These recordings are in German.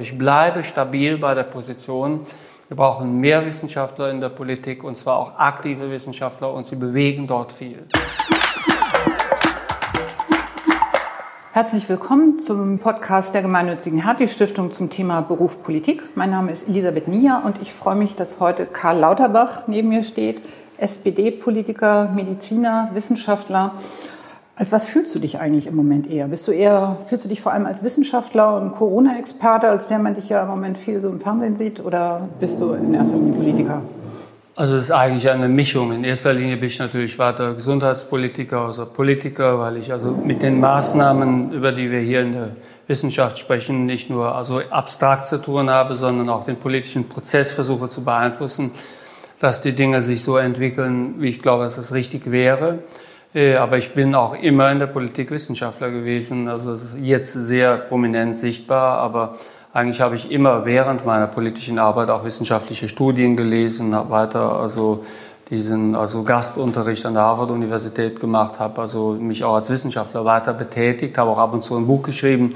Ich bleibe stabil bei der Position. Wir brauchen mehr Wissenschaftler in der Politik und zwar auch aktive Wissenschaftler und sie bewegen dort viel. Herzlich willkommen zum Podcast der gemeinnützigen Hertie-Stiftung zum Thema Beruf Politik. Mein Name ist Elisabeth Nier und ich freue mich, dass heute Karl Lauterbach neben mir steht, SPD-Politiker, Mediziner, Wissenschaftler als was fühlst du dich eigentlich im Moment eher? Bist du eher, fühlst du dich vor allem als Wissenschaftler und Corona-Experte, als der man dich ja im Moment viel so im Fernsehen sieht, oder bist du in erster Linie Politiker? Also es ist eigentlich eine Mischung. In erster Linie bin ich natürlich weiter Gesundheitspolitiker, also Politiker, weil ich also mit den Maßnahmen, über die wir hier in der Wissenschaft sprechen, nicht nur also abstrakt zu tun habe, sondern auch den politischen Prozess versuche zu beeinflussen, dass die Dinge sich so entwickeln, wie ich glaube, dass es richtig wäre. Äh, aber ich bin auch immer in der Politik Wissenschaftler gewesen. Also es ist jetzt sehr prominent sichtbar, aber eigentlich habe ich immer während meiner politischen Arbeit auch wissenschaftliche Studien gelesen, habe weiter also diesen also Gastunterricht an der Harvard-Universität gemacht, habe also mich auch als Wissenschaftler weiter betätigt, habe auch ab und zu ein Buch geschrieben.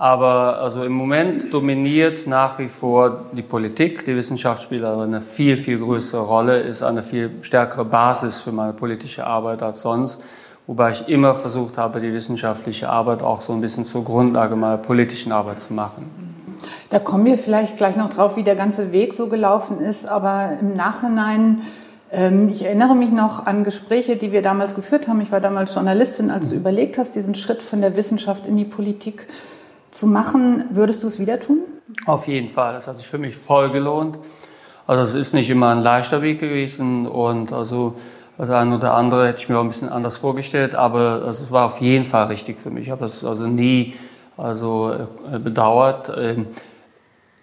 Aber also im Moment dominiert nach wie vor die Politik. Die Wissenschaft spielt aber eine viel, viel größere Rolle, ist eine viel stärkere Basis für meine politische Arbeit als sonst. Wobei ich immer versucht habe, die wissenschaftliche Arbeit auch so ein bisschen zur Grundlage meiner politischen Arbeit zu machen. Da kommen wir vielleicht gleich noch drauf, wie der ganze Weg so gelaufen ist. Aber im Nachhinein ähm, ich erinnere mich noch an Gespräche, die wir damals geführt haben. Ich war damals Journalistin, als du überlegt hast, diesen Schritt von der Wissenschaft in die Politik zu machen. Würdest du es wieder tun? Auf jeden Fall. Das hat sich für mich voll gelohnt. Also es ist nicht immer ein leichter Weg gewesen und also das eine oder andere hätte ich mir auch ein bisschen anders vorgestellt, aber also es war auf jeden Fall richtig für mich. Ich habe das also nie also äh, bedauert. Ähm,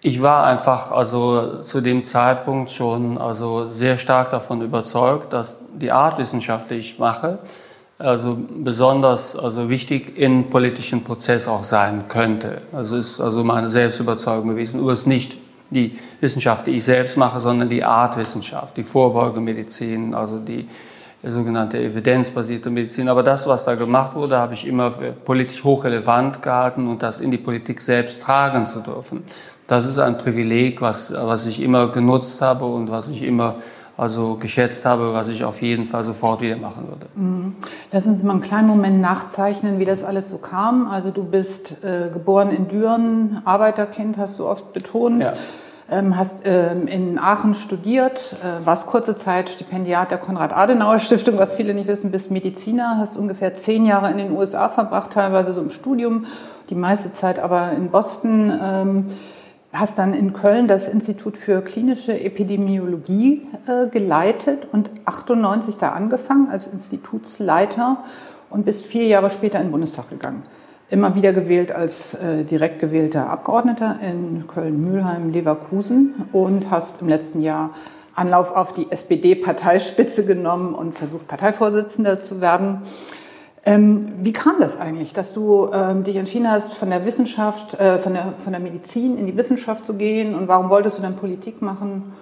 ich war einfach also zu dem Zeitpunkt schon also sehr stark davon überzeugt, dass die Art Wissenschaft, die ich mache, also besonders also wichtig in politischen Prozess auch sein könnte. Also ist also meine Selbstüberzeugung gewesen. Nur ist nicht die Wissenschaft, die ich selbst mache, sondern die Artwissenschaft, die Vorbeugemedizin, also die sogenannte evidenzbasierte Medizin. Aber das, was da gemacht wurde, habe ich immer für politisch hochrelevant gehalten und das in die Politik selbst tragen zu dürfen. Das ist ein Privileg, was, was ich immer genutzt habe und was ich immer also geschätzt habe, was ich auf jeden Fall sofort wieder machen würde. Mhm. Lass uns mal einen kleinen Moment nachzeichnen, wie das alles so kam. Also du bist äh, geboren in Düren, Arbeiterkind, hast du oft betont. Ja. Ähm, hast ähm, in Aachen studiert, äh, warst kurze Zeit Stipendiat der Konrad-Adenauer-Stiftung, was viele nicht wissen, bist Mediziner, hast ungefähr zehn Jahre in den USA verbracht, teilweise so im Studium, die meiste Zeit aber in Boston. Ähm, hast dann in Köln das Institut für klinische Epidemiologie äh, geleitet und 98 da angefangen als Institutsleiter und bist vier Jahre später in den Bundestag gegangen. Immer wieder gewählt als äh, direkt gewählter Abgeordneter in Köln, Mülheim, Leverkusen und hast im letzten Jahr Anlauf auf die SPD-Parteispitze genommen und versucht, Parteivorsitzender zu werden. Ähm, wie kam das eigentlich, dass du ähm, dich entschieden hast, von der Wissenschaft, äh, von, der, von der Medizin in die Wissenschaft zu gehen und warum wolltest du dann Politik machen?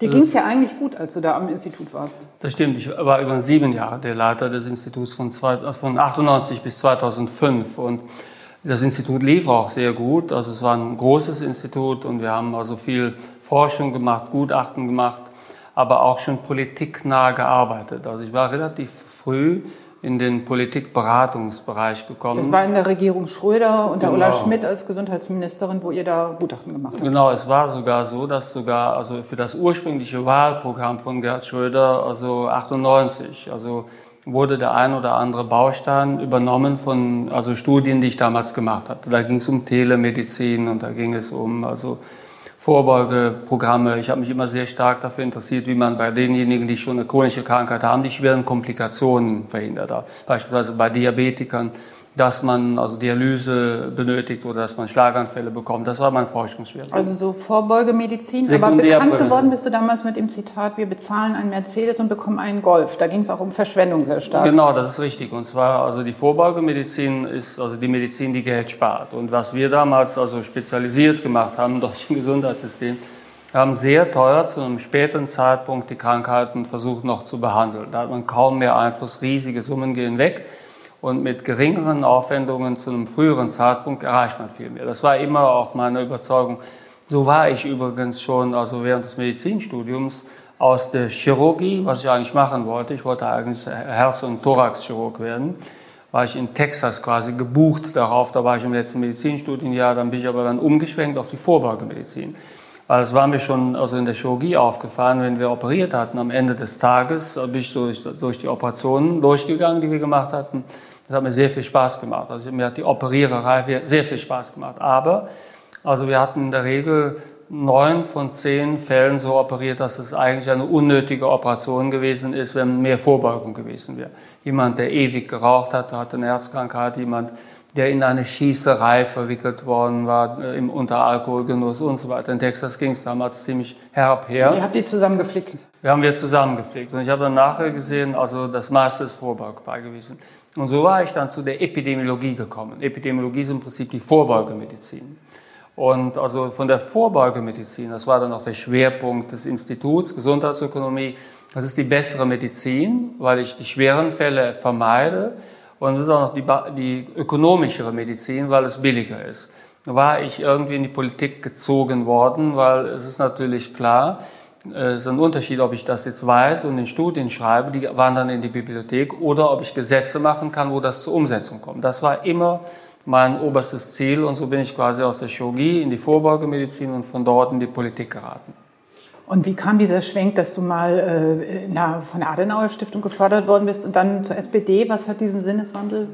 Dir ging es ja eigentlich gut, als du da am Institut warst. Das stimmt. Ich war über sieben Jahre der Leiter des Instituts von, zwei, von 98 bis 2005 und das Institut lief auch sehr gut. Also es war ein großes Institut und wir haben also viel Forschung gemacht, Gutachten gemacht, aber auch schon politiknah gearbeitet. Also ich war relativ früh in den Politikberatungsbereich gekommen. Das war in der Regierung Schröder unter genau. Ulla Schmidt als Gesundheitsministerin, wo ihr da Gutachten gemacht habt. Genau, es war sogar so, dass sogar also für das ursprüngliche Wahlprogramm von Gerhard Schröder, also 98, also wurde der ein oder andere Baustein übernommen von also Studien, die ich damals gemacht hatte. Da ging es um Telemedizin und da ging es um also Vorbeugeprogramme. Ich habe mich immer sehr stark dafür interessiert, wie man bei denjenigen, die schon eine chronische Krankheit haben, die schweren Komplikationen verhindert. Beispielsweise bei Diabetikern dass man also Dialyse benötigt oder dass man Schlaganfälle bekommt. Das war mein Forschungsschwerpunkt. Also so Vorbeugemedizin. Aber bekannt geworden bist du damals mit dem Zitat, wir bezahlen einen Mercedes und bekommen einen Golf. Da ging es auch um Verschwendung sehr stark. Genau, das ist richtig. Und zwar, also die Vorbeugemedizin ist also die Medizin, die Geld spart. Und was wir damals also spezialisiert gemacht haben im deutschen Gesundheitssystem, wir haben sehr teuer zu einem späteren Zeitpunkt die Krankheiten versucht noch zu behandeln. Da hat man kaum mehr Einfluss, riesige Summen gehen weg. Und mit geringeren Aufwendungen zu einem früheren Zeitpunkt erreicht man viel mehr. Das war immer auch meine Überzeugung. So war ich übrigens schon, also während des Medizinstudiums, aus der Chirurgie, was ich eigentlich machen wollte. Ich wollte eigentlich Herz- und Thoraxchirurg werden. War ich in Texas quasi gebucht darauf. Da war ich im letzten Medizinstudienjahr. Dann bin ich aber dann umgeschwenkt auf die Vorbeugemedizin. Weil es war mir schon also in der Chirurgie aufgefallen, wenn wir operiert hatten, am Ende des Tages bin ich durch, durch die Operationen durchgegangen, die wir gemacht hatten. Das hat mir sehr viel Spaß gemacht. Also mir hat die Operiererei sehr viel Spaß gemacht. Aber also wir hatten in der Regel neun von zehn Fällen so operiert, dass es eigentlich eine unnötige Operation gewesen ist, wenn mehr Vorbeugung gewesen wäre. Jemand, der ewig geraucht hat, hatte eine Herzkrankheit, jemand, der in eine Schießerei verwickelt worden war, äh, im, unter Alkoholgenuss und so weiter. In Texas ging es damals ziemlich herb her. Ihr habt die zusammengeflickt? Wir haben wir zusammengeflickt. Und ich habe dann nachher gesehen, also das meiste ist vorbeugbar gewesen. Und so war ich dann zu der Epidemiologie gekommen. Epidemiologie ist im Prinzip die Vorbeugemedizin. Und also von der Vorbeugemedizin, das war dann auch der Schwerpunkt des Instituts Gesundheitsökonomie, das ist die bessere Medizin, weil ich die schweren Fälle vermeide und es ist auch noch die, die ökonomischere Medizin, weil es billiger ist. Da war ich irgendwie in die Politik gezogen worden, weil es ist natürlich klar, es ist ein Unterschied, ob ich das jetzt weiß und in Studien schreibe, die wandern in die Bibliothek, oder ob ich Gesetze machen kann, wo das zur Umsetzung kommt. Das war immer mein oberstes Ziel und so bin ich quasi aus der Chirurgie in die Vorbeugemedizin und von dort in die Politik geraten. Und wie kam dieser Schwenk, dass du mal äh, na, von der Adenauer Stiftung gefördert worden bist und dann zur SPD? Was hat diesen Sinneswandel?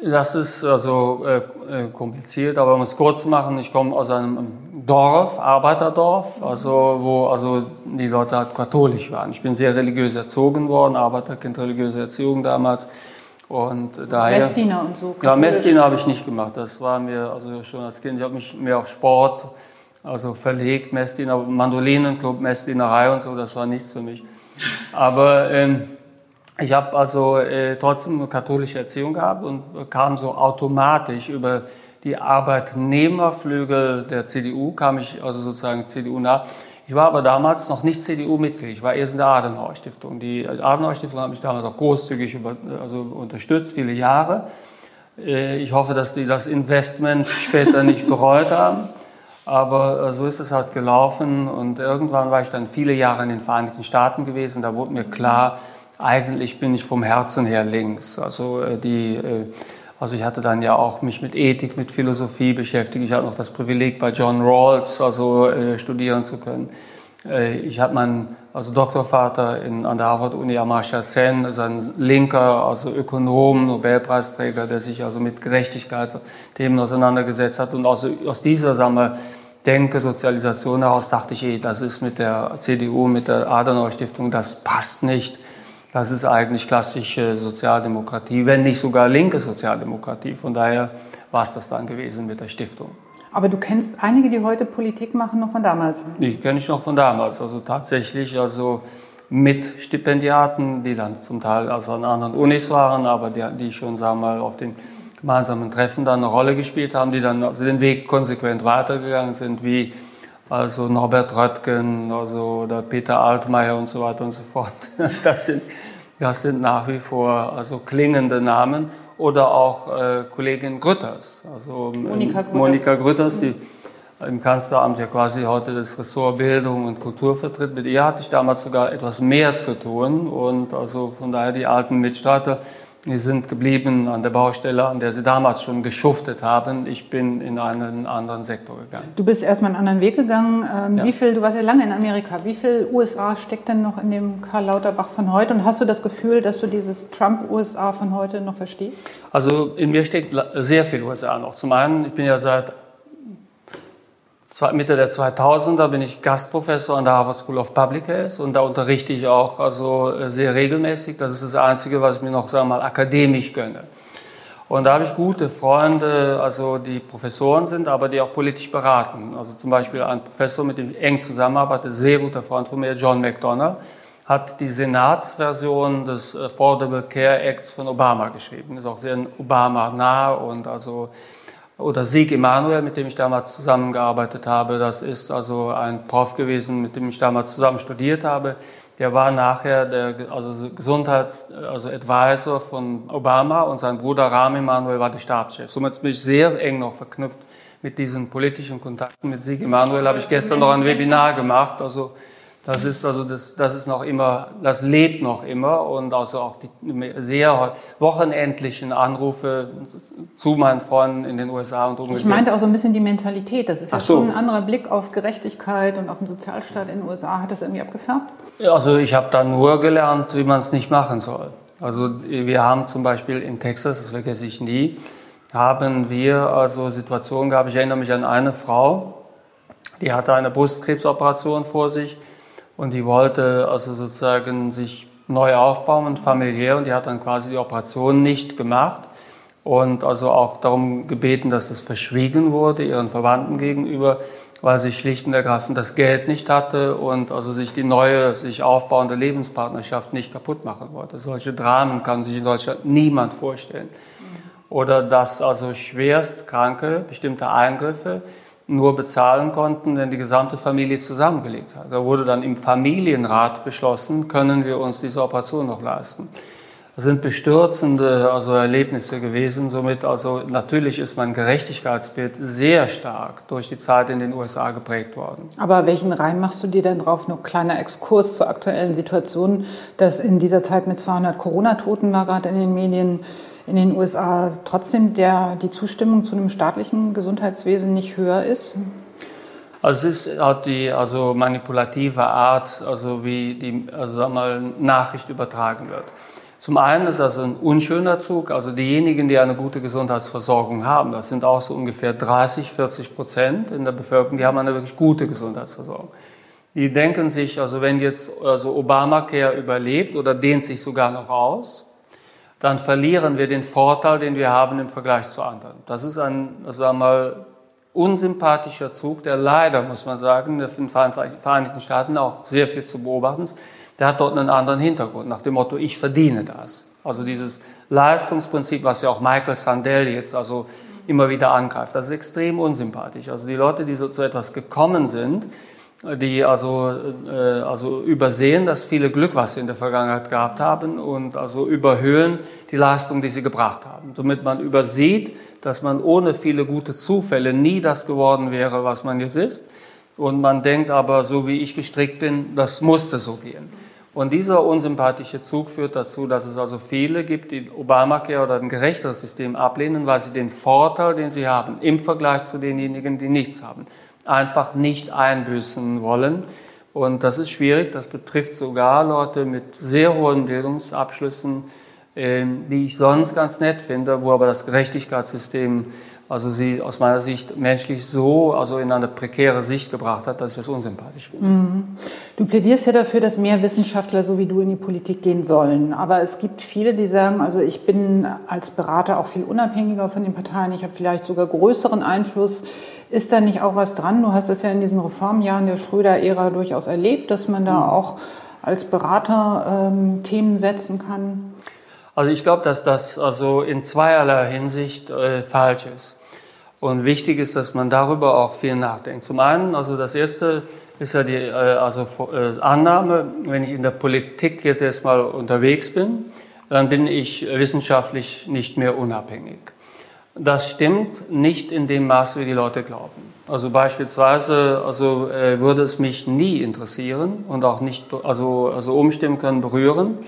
Das ist also äh, äh, kompliziert, aber um es kurz machen, ich komme aus einem Dorf, Arbeiterdorf, also wo also die Leute halt katholisch waren. Ich bin sehr religiös erzogen worden, Arbeiterkind, religiöse Erziehung damals. Und daher, Messdiener und so. Ja, Messdiener habe ich nicht gemacht. Das war mir also schon als Kind. Ich habe mich mehr auf Sport also verlegt, Messdiener, Mandolinenclub, Messdienerei und so, das war nichts für mich. Aber ähm, ich habe also äh, trotzdem eine katholische Erziehung gehabt und kam so automatisch über die Arbeitnehmerflügel der CDU, kam ich also sozusagen CDU nach. Ich war aber damals noch nicht CDU-Mitglied, ich war erst in der Adenauer-Stiftung. Die Adenauer-Stiftung hat mich damals auch großzügig über, also unterstützt, viele Jahre. Äh, ich hoffe, dass die das Investment später nicht bereut haben. Aber äh, so ist es halt gelaufen und irgendwann war ich dann viele Jahre in den Vereinigten Staaten gewesen. Da wurde mir klar, eigentlich bin ich vom Herzen her links. Also äh, die, äh, also ich hatte dann ja auch mich mit Ethik, mit Philosophie beschäftigt. Ich hatte noch das Privileg, bei John Rawls also studieren zu können. Ich hatte meinen also Doktorvater in, an der Harvard-Uni Amartya Sen, ist ein linker, also Ökonom, Nobelpreisträger, der sich also mit Gerechtigkeit-Themen auseinandergesetzt hat. Und also aus dieser, sagen Denke, Sozialisation heraus dachte ich, eh, das ist mit der CDU, mit der Adenauer-Stiftung, das passt nicht. Das ist eigentlich klassische Sozialdemokratie, wenn nicht sogar linke Sozialdemokratie. Von daher war es das dann gewesen mit der Stiftung. Aber du kennst einige, die heute Politik machen, noch von damals? Die kenne ich noch von damals. Also tatsächlich, also mit Stipendiaten, die dann zum Teil also an anderen Unis waren, aber die, die schon, sagen wir mal, auf den gemeinsamen Treffen dann eine Rolle gespielt haben, die dann also den Weg konsequent weitergegangen sind, wie also Norbert Röttgen, also oder Peter Altmaier und so weiter und so fort. Das sind, das sind nach wie vor also klingende Namen oder auch äh, Kollegin Grütters, also ähm, Monika Grütters, Monika Grütters die im Kanzleramt ja quasi heute das Ressort Bildung und Kultur vertritt. Mit ihr hatte ich damals sogar etwas mehr zu tun und also von daher die alten Mitstreiter die sind geblieben an der Baustelle, an der sie damals schon geschuftet haben. Ich bin in einen anderen Sektor gegangen. Du bist erstmal einen anderen Weg gegangen. Ähm, ja. Wie viel, du warst ja lange in Amerika. Wie viel USA steckt denn noch in dem Karl Lauterbach von heute? Und hast du das Gefühl, dass du dieses Trump-USA von heute noch verstehst? Also in mir steckt sehr viel USA noch. Zum einen, ich bin ja seit Mitte der 2000er bin ich Gastprofessor an der Harvard School of Public Health und da unterrichte ich auch also äh, sehr regelmäßig. Das ist das Einzige, was ich mir noch, sagen wir mal, akademisch gönne. Und da habe ich gute Freunde, also die Professoren sind, aber die auch politisch beraten. Also zum Beispiel ein Professor, mit dem ich eng zusammenarbeite, sehr guter Freund von mir, John McDonough, hat die Senatsversion des Affordable Care Acts von Obama geschrieben. Ist auch sehr Obama nah und also oder Sieg Emanuel, mit dem ich damals zusammengearbeitet habe. Das ist also ein Prof gewesen, mit dem ich damals zusammen studiert habe. der war nachher der also Gesundheits-, also Advisor von Obama und sein Bruder Rahm Emanuel war der Stabschef. Somit bin ich sehr eng noch verknüpft mit diesen politischen Kontakten. Mit Sieg Emanuel habe ich gestern noch ein Webinar gemacht. Also das ist also das, das ist noch immer, das lebt noch immer und also auch die sehr wochenendlichen Anrufe zu meinen Freunden in den USA und umgekehrt. Ich meinte auch so ein bisschen die Mentalität. Das ist ja so. schon ein anderer Blick auf Gerechtigkeit und auf den Sozialstaat in den USA. Hat das irgendwie abgefärbt? Also ich habe da nur gelernt, wie man es nicht machen soll. Also wir haben zum Beispiel in Texas, das vergesse ich nie, haben wir also Situationen gehabt. Ich erinnere mich an eine Frau, die hatte eine Brustkrebsoperation vor sich und die wollte also sozusagen sich neu aufbauen, familiär, und die hat dann quasi die Operation nicht gemacht und also auch darum gebeten, dass es verschwiegen wurde ihren Verwandten gegenüber, weil sie schlicht und ergreifend das Geld nicht hatte und also sich die neue, sich aufbauende Lebenspartnerschaft nicht kaputt machen wollte. Solche Dramen kann sich in Deutschland niemand vorstellen. Oder dass also schwerst Kranke bestimmte Eingriffe nur bezahlen konnten, wenn die gesamte Familie zusammengelebt hat. Da wurde dann im Familienrat beschlossen, können wir uns diese Operation noch leisten. Das sind bestürzende also Erlebnisse gewesen. Somit also natürlich ist mein Gerechtigkeitsbild sehr stark durch die Zeit in den USA geprägt worden. Aber welchen Reim machst du dir denn drauf? Nur kleiner Exkurs zur aktuellen Situation, dass in dieser Zeit mit 200 Corona-Toten war gerade in den Medien in den USA trotzdem der, die Zustimmung zu einem staatlichen Gesundheitswesen nicht höher ist? Also es ist halt die also manipulative Art, also wie die also mal, Nachricht übertragen wird. Zum einen ist also ein unschöner Zug, also diejenigen, die eine gute Gesundheitsversorgung haben, das sind auch so ungefähr 30, 40 Prozent in der Bevölkerung, die haben eine wirklich gute Gesundheitsversorgung. Die denken sich, also wenn jetzt also Obamacare überlebt oder dehnt sich sogar noch aus, dann verlieren wir den Vorteil, den wir haben im Vergleich zu anderen. Das ist ein, sagen wir mal, unsympathischer Zug, der leider, muss man sagen, in den Vereinigten Staaten auch sehr viel zu beobachten ist. Der hat dort einen anderen Hintergrund, nach dem Motto, ich verdiene das. Also dieses Leistungsprinzip, was ja auch Michael Sandel jetzt also immer wieder angreift, das ist extrem unsympathisch. Also die Leute, die so zu etwas gekommen sind, die also, äh, also übersehen, dass viele Glück, was sie in der Vergangenheit gehabt haben und also überhöhen die Leistung, die sie gebracht haben. Somit man übersieht, dass man ohne viele gute Zufälle nie das geworden wäre, was man jetzt ist. Und man denkt aber, so wie ich gestrickt bin, das musste so gehen. Und dieser unsympathische Zug führt dazu, dass es also viele gibt, die Obamacare oder ein gerechteres System ablehnen, weil sie den Vorteil, den sie haben, im Vergleich zu denjenigen, die nichts haben, einfach nicht einbüßen wollen. Und das ist schwierig. Das betrifft sogar Leute mit sehr hohen Bildungsabschlüssen, ähm, die ich sonst ganz nett finde, wo aber das Gerechtigkeitssystem also sie aus meiner Sicht menschlich so also in eine prekäre Sicht gebracht hat, dass ich das unsympathisch finde. Mhm. Du plädierst ja dafür, dass mehr Wissenschaftler so wie du in die Politik gehen sollen. Aber es gibt viele, die sagen, also ich bin als Berater auch viel unabhängiger von den Parteien, ich habe vielleicht sogar größeren Einfluss ist da nicht auch was dran? Du hast das ja in diesen Reformjahren der Schröder-Ära durchaus erlebt, dass man da mhm. auch als Berater ähm, Themen setzen kann. Also ich glaube, dass das also in zweierlei Hinsicht äh, falsch ist. Und wichtig ist, dass man darüber auch viel nachdenkt. Zum einen, also das erste ist ja die äh, also äh, Annahme, wenn ich in der Politik jetzt erstmal unterwegs bin, dann bin ich wissenschaftlich nicht mehr unabhängig. Das stimmt nicht in dem Maß, wie die Leute glauben. Also beispielsweise, also äh, würde es mich nie interessieren und auch nicht, also, also umstimmen können, berühren,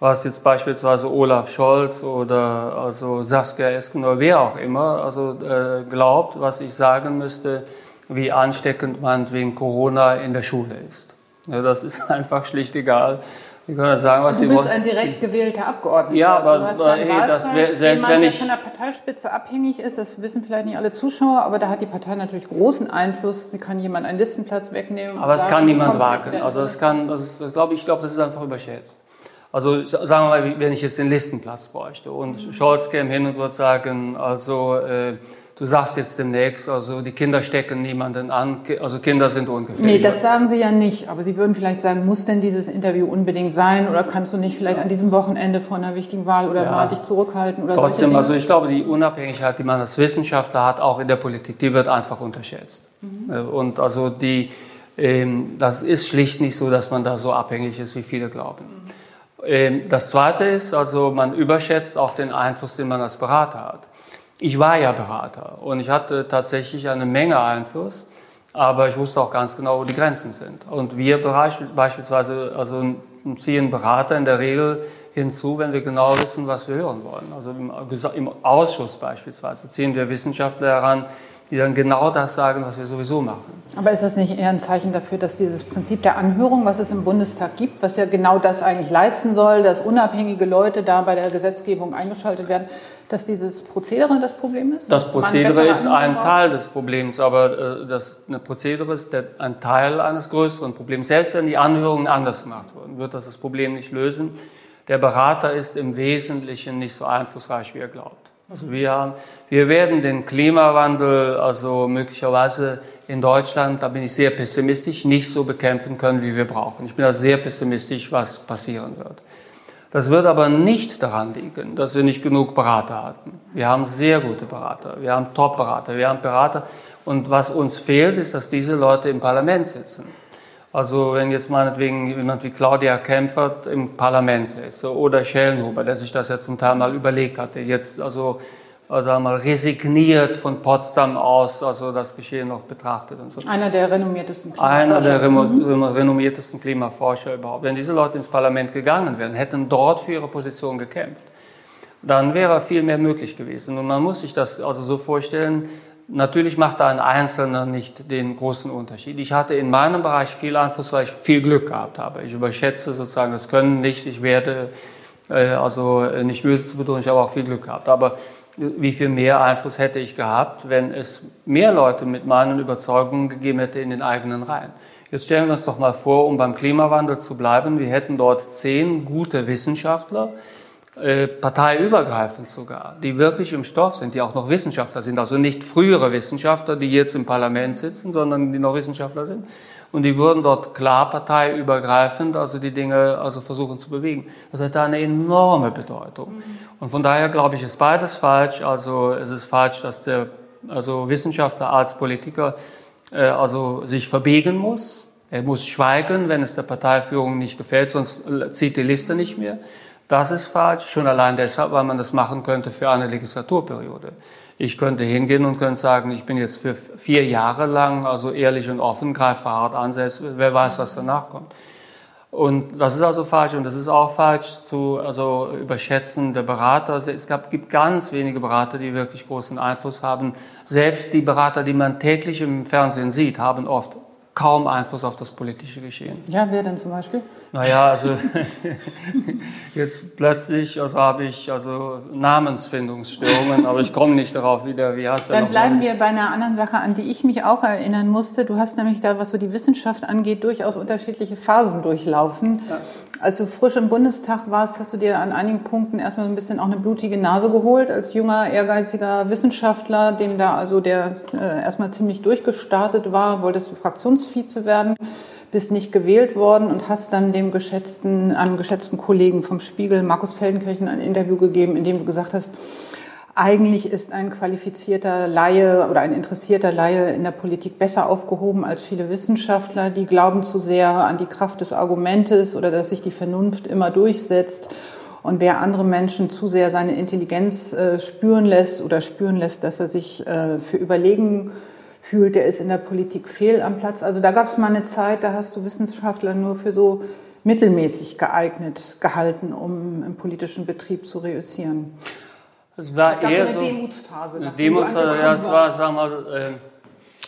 was jetzt beispielsweise Olaf Scholz oder also Saskia Esken oder wer auch immer also äh, glaubt, was ich sagen müsste, wie ansteckend man wegen Corona in der Schule ist. Ja, das ist einfach schlicht egal. Sie können sagen, was Sie wollen. Du bist ein direkt gewählter Abgeordneter. Ja, aber hast hey, das wär, selbst jemand, wenn ich... der von der Parteispitze abhängig ist, das wissen vielleicht nicht alle Zuschauer, aber da hat die Partei natürlich großen Einfluss. Sie kann jemand einen Listenplatz wegnehmen. Aber es kann niemand wagen. Also es kann, das glaube ich, glaube, das ist einfach überschätzt. Also sagen wir mal, wenn ich jetzt den Listenplatz bräuchte und mhm. Scholz käme hin und würde sagen, also äh, du sagst jetzt demnächst, also die Kinder stecken niemanden an, also Kinder sind ungefährlich. Nee, das sagen Sie ja nicht, aber Sie würden vielleicht sagen, muss denn dieses Interview unbedingt sein oder kannst du nicht vielleicht an diesem Wochenende vor einer wichtigen Wahl oder ja. mal dich zurückhalten? Oder Trotzdem, also ich glaube, die Unabhängigkeit, die man als Wissenschaftler hat, auch in der Politik, die wird einfach unterschätzt. Mhm. Und also die Ähm, das ist schlicht nicht so, dass man da so abhängig ist, wie viele glauben. Ähm, das Zweite ist, also man überschätzt auch den Einfluss, den man als Berater hat. Ich war ja Berater und ich hatte tatsächlich eine Menge Einfluss, aber ich wusste auch ganz genau, wo die Grenzen sind. Und wir beispielsweise also ziehen Berater in der Regel hinzu, wenn wir genau wissen, was wir hören wollen. Also im Ausschuss beispielsweise ziehen wir Wissenschaftler heran, die dann genau das sagen, was wir sowieso machen. Aber ist das nicht eher ein Zeichen dafür, dass dieses Prinzip der Anhörung, was es im Bundestag gibt, was ja genau das eigentlich leisten soll, dass unabhängige Leute da bei der Gesetzgebung eingeschaltet werden, dass dieses Prozedere das Problem ist? Das Prozedere ist ein Teil des Problems, aber äh, das Prozedere ist der, ein Teil eines größeren Problems. Selbst wenn die Anhörungen anders gemacht wurden, wird das das Problem nicht lösen. Der Berater ist im Wesentlichen nicht so einflussreich, wie er glaubt. Also wir, haben, wir werden den Klimawandel also möglicherweise in Deutschland, da bin ich sehr pessimistisch, nicht so bekämpfen können, wie wir brauchen. Ich bin da sehr pessimistisch, was passieren wird. Das wird aber nicht daran liegen, dass wir nicht genug Berater hatten. Wir haben sehr gute Berater, wir haben Top-Berater, wir haben Berater. Und was uns fehlt, ist, dass diese Leute im Parlament sitzen. Also wenn jetzt meinetwegen jemand wie Claudia Kempfert im Parlament ist oder Schellenhuber, der sich das ja zum Teil mal überlegt hatte, jetzt also also mal resigniert von Potsdam aus, also das Geschehen noch betrachtet und so. Einer der renommiertesten Klimaforscher. Einer der mhm. renommiertesten Klimaforscher überhaupt. Wenn diese Leute ins Parlament gegangen wären, hätten dort für ihre Position gekämpft, dann wäre viel mehr möglich gewesen. Und man muss sich das also so vorstellen, Natürlich macht da ein Einzelner nicht den großen Unterschied. Ich hatte in meinem Bereich viel Einfluss, weil ich viel Glück gehabt habe. Ich überschätze sozusagen das Können nicht. Ich werde äh, also nicht müde zu betonen, ich habe auch viel Glück gehabt. Aber wie viel mehr Einfluss hätte ich gehabt, wenn es mehr Leute mit meinen Überzeugungen gegeben hätte in den eigenen Reihen? Jetzt stellen wir uns doch mal vor, um beim Klimawandel zu bleiben, wir hätten dort zehn gute Wissenschaftler, äh, parteiübergreifend sogar, die wirklich im Stoff sind, die auch noch Wissenschaftler sind, also nicht frühere Wissenschaftler, die jetzt im Parlament sitzen, sondern die noch Wissenschaftler sind. Und die würden dort klar parteiübergreifend, also die Dinge, also versuchen zu bewegen. Das hat eine enorme Bedeutung. Und von daher glaube ich, ist beides falsch. Also es ist falsch, dass der, also Wissenschaftler als Politiker, äh, also sich verbiegen muss. Er muss schweigen, wenn es der Parteiführung nicht gefällt, sonst zieht die Liste nicht mehr. Das ist falsch, schon allein deshalb, weil man das machen könnte für eine Legislaturperiode. Ich könnte hingehen und könnte sagen, ich bin jetzt für vier Jahre lang, also ehrlich und offen, greife hart an, selbst wer weiß, was danach kommt. Und das ist also falsch und das ist auch falsch zu also überschätzen der Berater. Es gab, gibt ganz wenige Berater, die wirklich großen Einfluss haben. Selbst die Berater, die man täglich im Fernsehen sieht, haben oft kaum Einfluss auf das politische Geschehen. Ja, wer denn zum Beispiel? Naja, also jetzt plötzlich also habe ich also Namensfindungsstörungen, aber ich komme nicht darauf wieder. Wie heißt der Dann bleiben wir bei einer anderen Sache, an die ich mich auch erinnern musste. Du hast nämlich da, was so die Wissenschaft angeht, durchaus unterschiedliche Phasen durchlaufen. Ja. Als du frisch im Bundestag warst, hast du dir an einigen Punkten erstmal so ein bisschen auch eine blutige Nase geholt als junger, ehrgeiziger Wissenschaftler, dem da also der äh, erstmal ziemlich durchgestartet war, wolltest du Fraktionsvize werden bist nicht gewählt worden und hast dann dem geschätzten, einem geschätzten Kollegen vom Spiegel, Markus Feldenkirchen, ein Interview gegeben, in dem du gesagt hast, eigentlich ist ein qualifizierter Laie oder ein interessierter Laie in der Politik besser aufgehoben als viele Wissenschaftler. Die glauben zu sehr an die Kraft des Argumentes oder dass sich die Vernunft immer durchsetzt. Und wer andere Menschen zu sehr seine Intelligenz äh, spüren lässt oder spüren lässt, dass er sich äh, für überlegen fühlt, der ist in der Politik fehl am Platz. Also da gab es mal eine Zeit, da hast du Wissenschaftler nur für so mittelmäßig geeignet gehalten, um im politischen Betrieb zu reüssieren. Es war es gab eher so eine Demutsphase. Eine Demutsphase, ja, es war, sagen wir, äh,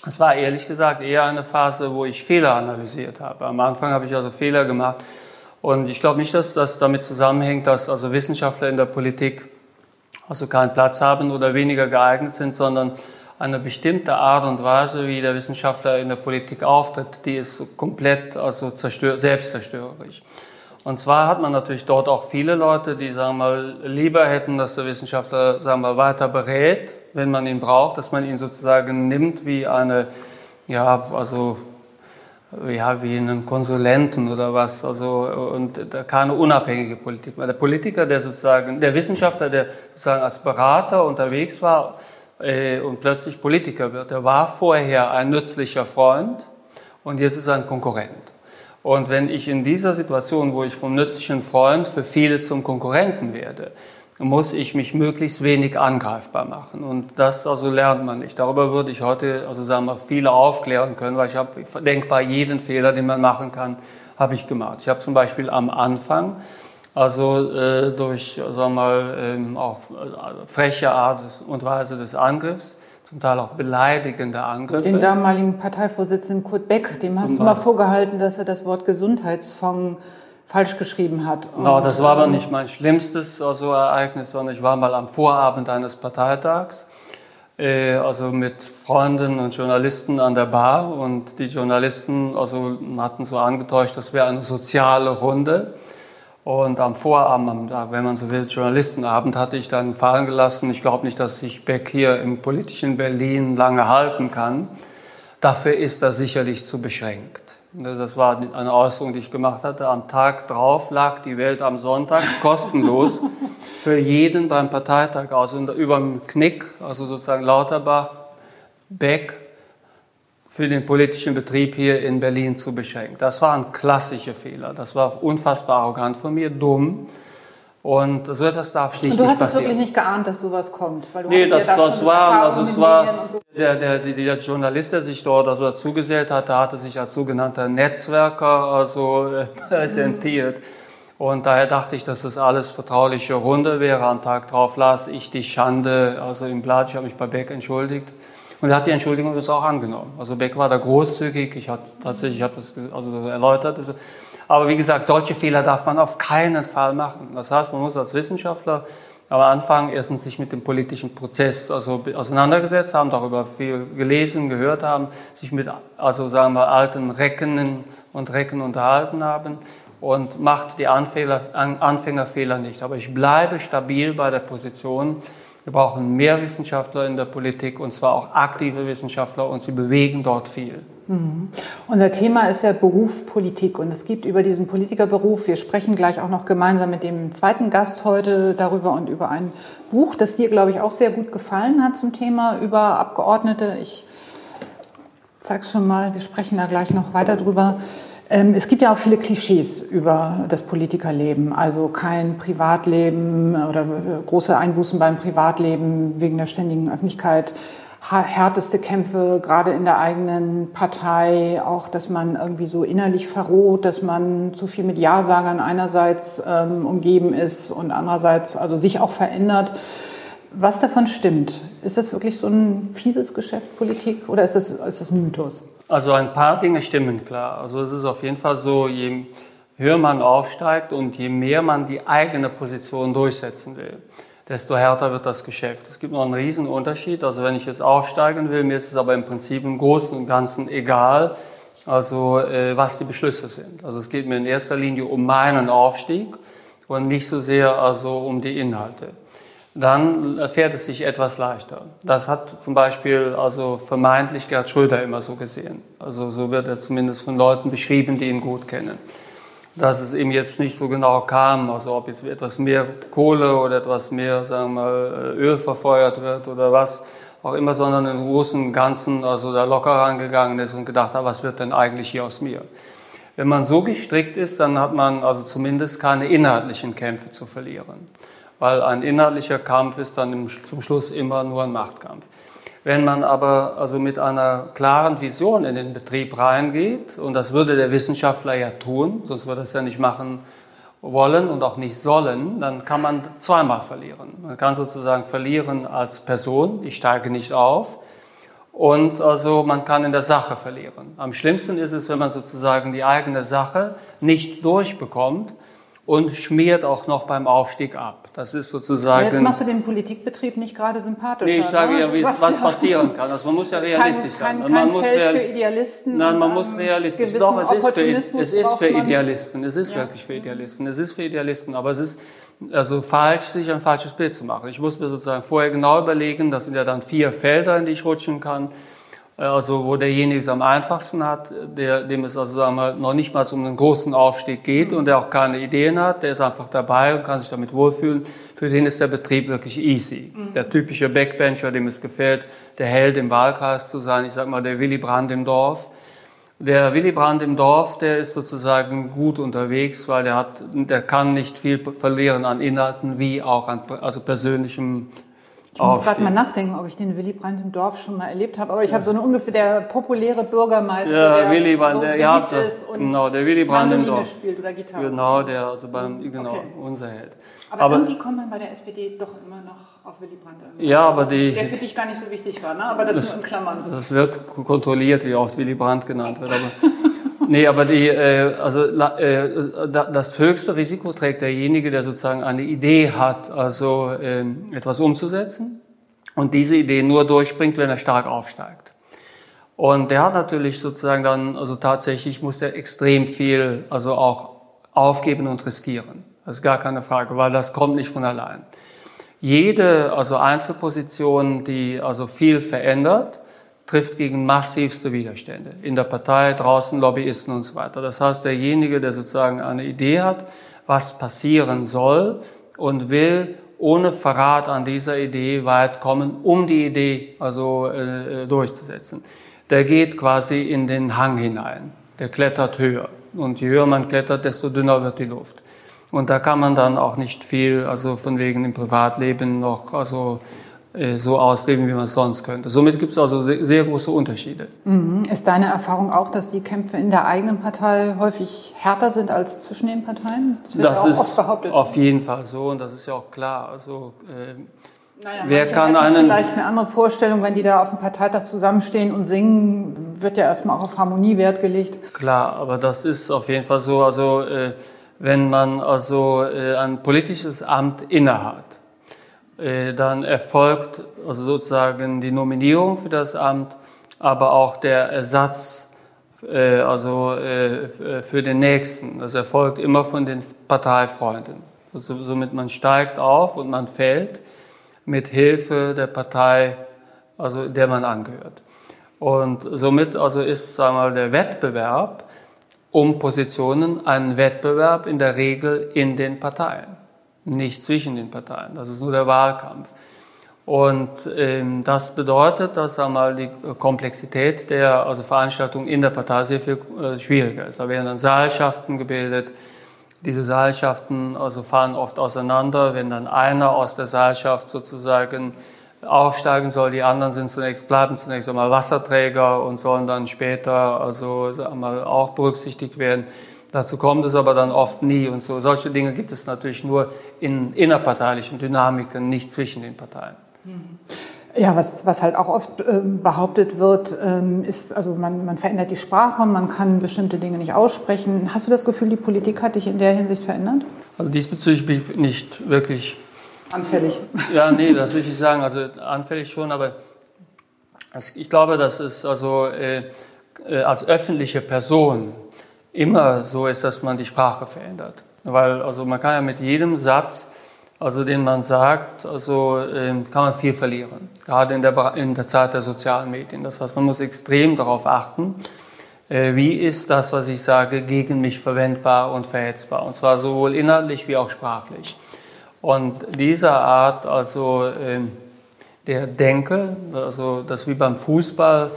es war ehrlich gesagt eher eine Phase, wo ich Fehler analysiert habe. Am Anfang habe ich also Fehler gemacht. Und ich glaube nicht, dass das damit zusammenhängt, dass also Wissenschaftler in der Politik also keinen Platz haben oder weniger geeignet sind, sondern eine bestimmte Art und Weise, wie der Wissenschaftler in der Politik auftritt, die ist komplett also zerstör selbstzerstörerisch. Und zwar hat man natürlich dort auch viele Leute, die sagen wir mal lieber hätten, dass der Wissenschaftler sagen mal weiter berät, wenn man ihn braucht, dass man ihn sozusagen nimmt wie eine ja also ja, wie einen Konsulenten oder was, also, und keine unabhängige Politik. Der Politiker, der sozusagen, der Wissenschaftler, der sozusagen als Berater unterwegs war, äh, und plötzlich Politiker wird. Er war vorher ein nützlicher Freund und jetzt ist er ein Konkurrent. Und wenn ich in dieser Situation, wo ich vom nützlichen Freund für viele zum Konkurrenten werde, muss ich mich möglichst wenig angreifbar machen. Und das also lernt man nicht. Darüber würde ich heute, also sagen wir, viele aufklären können, weil ich habe, bei jedem Fehler, den man machen kann, habe ich gemacht. Ich habe zum Beispiel am Anfang, also äh, durch, sagen wir mal, ähm, auch äh, freche Art und Weise des Angriffs, zum Teil auch beleidigende Angriffe. Den damaligen Parteivorsitzenden Kurt Beck, dem hast du mal vorgehalten, dass er das Wort Gesundheitsfonds falsch geschrieben hat. Genau, das war aber nicht mein schlimmstes also Ereignis, sondern ich war mal am Vorabend eines Parteitags, äh, also mit Freunden und Journalisten an der Bar und die Journalisten also hatten so angetäuscht, das wäre eine soziale Runde. Und am Vorabend, wenn man so will, Journalistenabend, hatte ich dann fallen gelassen. Ich glaube nicht, dass sich Beck hier im politischen Berlin lange halten kann. Dafür ist er sicherlich zu beschränkt. Das war eine Äußerung, die ich gemacht hatte. Am Tag drauf lag die Welt am Sonntag kostenlos für jeden beim Parteitag aus. Und über dem Knick, also sozusagen Lauterbach, Beck, für den politischen Betrieb hier in Berlin zu beschränken. Das war ein klassischer Fehler. Das war unfassbar arrogant von mir, dumm. Und so etwas darf schlicht nicht passieren. Du hast es wirklich nicht geahnt, dass sowas kommt? Weil du nee, das, ja da das war, also es war, so. der, der, der Journalist, der sich dort also dazugesellt hatte, hatte sich als sogenannter Netzwerker also äh, präsentiert. Und daher dachte ich, dass das alles vertrauliche Runde wäre. Am Tag drauf las ich die Schande also im Blatt. Ich habe mich bei Beck entschuldigt. Und er hat die Entschuldigung jetzt auch angenommen. Also Beck war da großzügig. Ich hatte tatsächlich, ich habe das also erläutert. Also aber wie gesagt, solche Fehler darf man auf keinen Fall machen. Das heißt, man muss als Wissenschaftler am Anfang erstens sich mit dem politischen Prozess also auseinandergesetzt haben, darüber viel gelesen, gehört haben, sich mit, also sagen wir, alten Recken und Recken unterhalten haben und macht die Anfänger, Anfängerfehler nicht. Aber ich bleibe stabil bei der Position, wir brauchen mehr Wissenschaftler in der Politik und zwar auch aktive Wissenschaftler und sie bewegen dort viel. Mhm. Unser Thema ist ja Beruf Politik und es gibt über diesen Politikerberuf, wir sprechen gleich auch noch gemeinsam mit dem zweiten Gast heute darüber und über ein Buch, das dir, glaube ich, auch sehr gut gefallen hat zum Thema über Abgeordnete. Ich zeige es schon mal, wir sprechen da gleich noch weiter drüber. Ähm, es gibt ja auch viele Klischees über das Politikerleben, also kein Privatleben oder große Einbußen beim Privatleben wegen der ständigen Öffentlichkeit härteste Kämpfe, gerade in der eigenen Partei, auch, dass man irgendwie so innerlich verroht, dass man zu viel mit Ja-Sagern einerseits ähm, umgeben ist und andererseits also sich auch verändert. Was davon stimmt? Ist das wirklich so ein fieses Geschäft Politik oder ist das, ist das ein Mythos? Also ein paar Dinge stimmen klar. Also es ist auf jeden Fall so, je höher man aufsteigt und je mehr man die eigene Position durchsetzen will, desto härter wird das Geschäft. Es gibt noch einen riesen Unterschied. Also wenn ich jetzt aufsteigen will, mir ist es aber im Prinzip im Großen und Ganzen egal, also äh, was die Beschlüsse sind. Also es geht mir in erster Linie um meinen Aufstieg und nicht so sehr also um die Inhalte. Dann fährt es sich etwas leichter. Das hat zum Beispiel also vermeintlich Gerd Schröder immer so gesehen. Also so wird er zumindest von Leuten beschrieben, die ihn gut kennen dass es ihm jetzt nicht so genau kam, also ob jetzt etwas mehr Kohle oder etwas mehr, sagen wir mal, Öl verfeuert wird oder was auch immer, sondern im Großen Ganzen also da locker rangegangen ist und gedacht hat, was wird denn eigentlich hier aus mir? Wenn man so gestrickt ist, dann hat man also zumindest keine inhaltlichen Kämpfe zu verlieren. Weil ein inhaltlicher Kampf ist dann zum Schluss immer nur ein Machtkampf. Wenn man aber also mit einer klaren Vision in den Betrieb reingeht, und das würde der Wissenschaftler ja tun, sonst würde er es ja nicht machen wollen und auch nicht sollen, dann kann man zweimal verlieren. Man kann sozusagen verlieren als Person, ich steige nicht auf, und also man kann in der Sache verlieren. Am schlimmsten ist es, wenn man sozusagen die eigene Sache nicht durchbekommt und schmiert auch noch beim Aufstieg ab. Das ist sozusagen. Jetzt machst du den Politikbetrieb nicht gerade sympathisch. Nee, ich sage ne? ja, wie was, was passieren kann. Also man muss ja realistisch kein, sein. Kein, man muss Feld für Idealisten. Nein, man muss realistisch. Doch, es ist für, es ist für Idealisten. Es ist ja. wirklich für Idealisten. Es ist für Idealisten. Aber es ist also falsch, sich ein falsches Bild zu machen. Ich muss mir sozusagen vorher genau überlegen. Das sind ja dann vier Felder, in die ich rutschen kann also wo derjenige es am einfachsten hat, der, dem es also sagen wir, noch nicht mal um einen großen Aufstieg geht und der auch keine Ideen hat, der ist einfach dabei und kann sich damit wohlfühlen. Für den ist der Betrieb wirklich easy. Mhm. Der typische Backbencher, dem es gefällt, der Held im Wahlkreis zu sein, ich sag mal der Willy Brandt im Dorf. Der Willy Brandt im Dorf, der ist sozusagen gut unterwegs, weil er hat, der kann nicht viel verlieren an Inhalten wie auch an also persönlichem ich muss gerade mal nachdenken, ob ich den Willy Brandt im Dorf schon mal erlebt habe. Aber ich habe so eine ungefähr der populäre Bürgermeister, ja, der Willy Brandt, so der, ja, ist und genau, der Willy Brandt im Dorf. spielt oder Gitarre. Genau, der also beim genau Okay. unser Held. Aber, Aber- irgendwie kommt man bei der SPD doch immer noch auf Willy Brandt. irgendwie. Ja, aber die- Der für dich gar nicht so wichtig war, ne? Aber das, nur in Klammern. Das wird kontrolliert, wie oft Willy Brandt genannt wird. Aber, nee, aber die, äh, also, äh, da- das höchste Risiko trägt derjenige, der sozusagen eine Idee hat, also ähm, etwas umzusetzen und diese Idee nur durchbringt, wenn er stark aufsteigt. Und der hat natürlich sozusagen dann, also tatsächlich muss er extrem viel, also auch aufgeben und riskieren. Das ist gar keine Frage, weil das kommt nicht von allein. Jede, also Einzelposition, die also viel verändert, trifft gegen massivste Widerstände. In der Partei, draußen Lobbyisten und so weiter. Das heißt, derjenige, der sozusagen eine Idee hat, was passieren soll und will ohne Verrat an dieser Idee weit kommen, um die Idee also äh, durchzusetzen. Der geht quasi in den Hang hinein. Der klettert höher. Und je höher man klettert, desto dünner wird die Luft. Und da kann man dann auch nicht viel, also von wegen im Privatleben noch also äh, so ausleben, wie man es sonst könnte. Somit gibt es also sehr, sehr große Unterschiede. Mhm. Ist deine Erfahrung auch, dass die Kämpfe in der eigenen Partei häufig härter sind als zwischen den Parteien? wird Das ja auch ist oft behauptet. auf jeden Fall so und das ist ja auch klar. Also äh, Naja, Wer kann einen- Vielleicht eine andere Vorstellung, wenn die da auf dem Parteitag zusammenstehen und singen, wird ja erstmal auch auf Harmonie Wert gelegt. Klar, aber das ist auf jeden Fall so. Also äh, wenn man also äh, ein politisches Amt innehat, äh, dann erfolgt also sozusagen die Nominierung für das Amt, aber auch der Ersatz äh, also äh, für den nächsten. Das erfolgt immer von den Parteifreunden. Also, somit man steigt auf und man fällt mit Hilfe der Partei, also der man angehört. Und somit also ist sagen wir mal, der Wettbewerb um Positionen ein Wettbewerb in der Regel in den Parteien, nicht zwischen den Parteien. Das ist nur der Wahlkampf. Und ähm, das bedeutet, dass einmal die Komplexität der also Veranstaltung in der Partei sehr viel äh, schwieriger ist. Da werden dann Saalschaften gebildet. Diese Saalschaften also fahren oft auseinander, wenn dann einer aus der Saalschaft sozusagen aufsteigen soll. Die anderen sind zunächst, bleiben zunächst einmal Wasserträger und sollen dann später also sagen wir mal, auch berücksichtigt werden. Dazu kommt es aber dann oft nie und so. Solche Dinge gibt es natürlich nur in innerparteilichen Dynamiken, nicht zwischen den Parteien. Ja, was, was halt auch oft ähm, behauptet wird, ähm, ist, also man, man verändert die Sprache, man kann bestimmte Dinge nicht aussprechen. Hast du das Gefühl, die Politik hat dich in der Hinsicht verändert? Also diesbezüglich bin ich nicht wirklich Anfällig. Ja, nee, das will ich nicht sagen. Also anfällig schon, aber ich glaube, dass es also äh, äh, als öffentliche Person immer so ist, dass man die Sprache verändert. Weil also man kann ja mit jedem Satz, also den man sagt, also ähm, kann man viel verlieren. Gerade in der, in der Zeit der sozialen Medien. Das heißt, man muss extrem darauf achten, äh, wie ist das, was ich sage, gegen mich verwendbar und verhetzbar. Und zwar sowohl inhaltlich wie auch sprachlich. Und dieser Art, also ähm, der Denke, also das wie beim Fußball,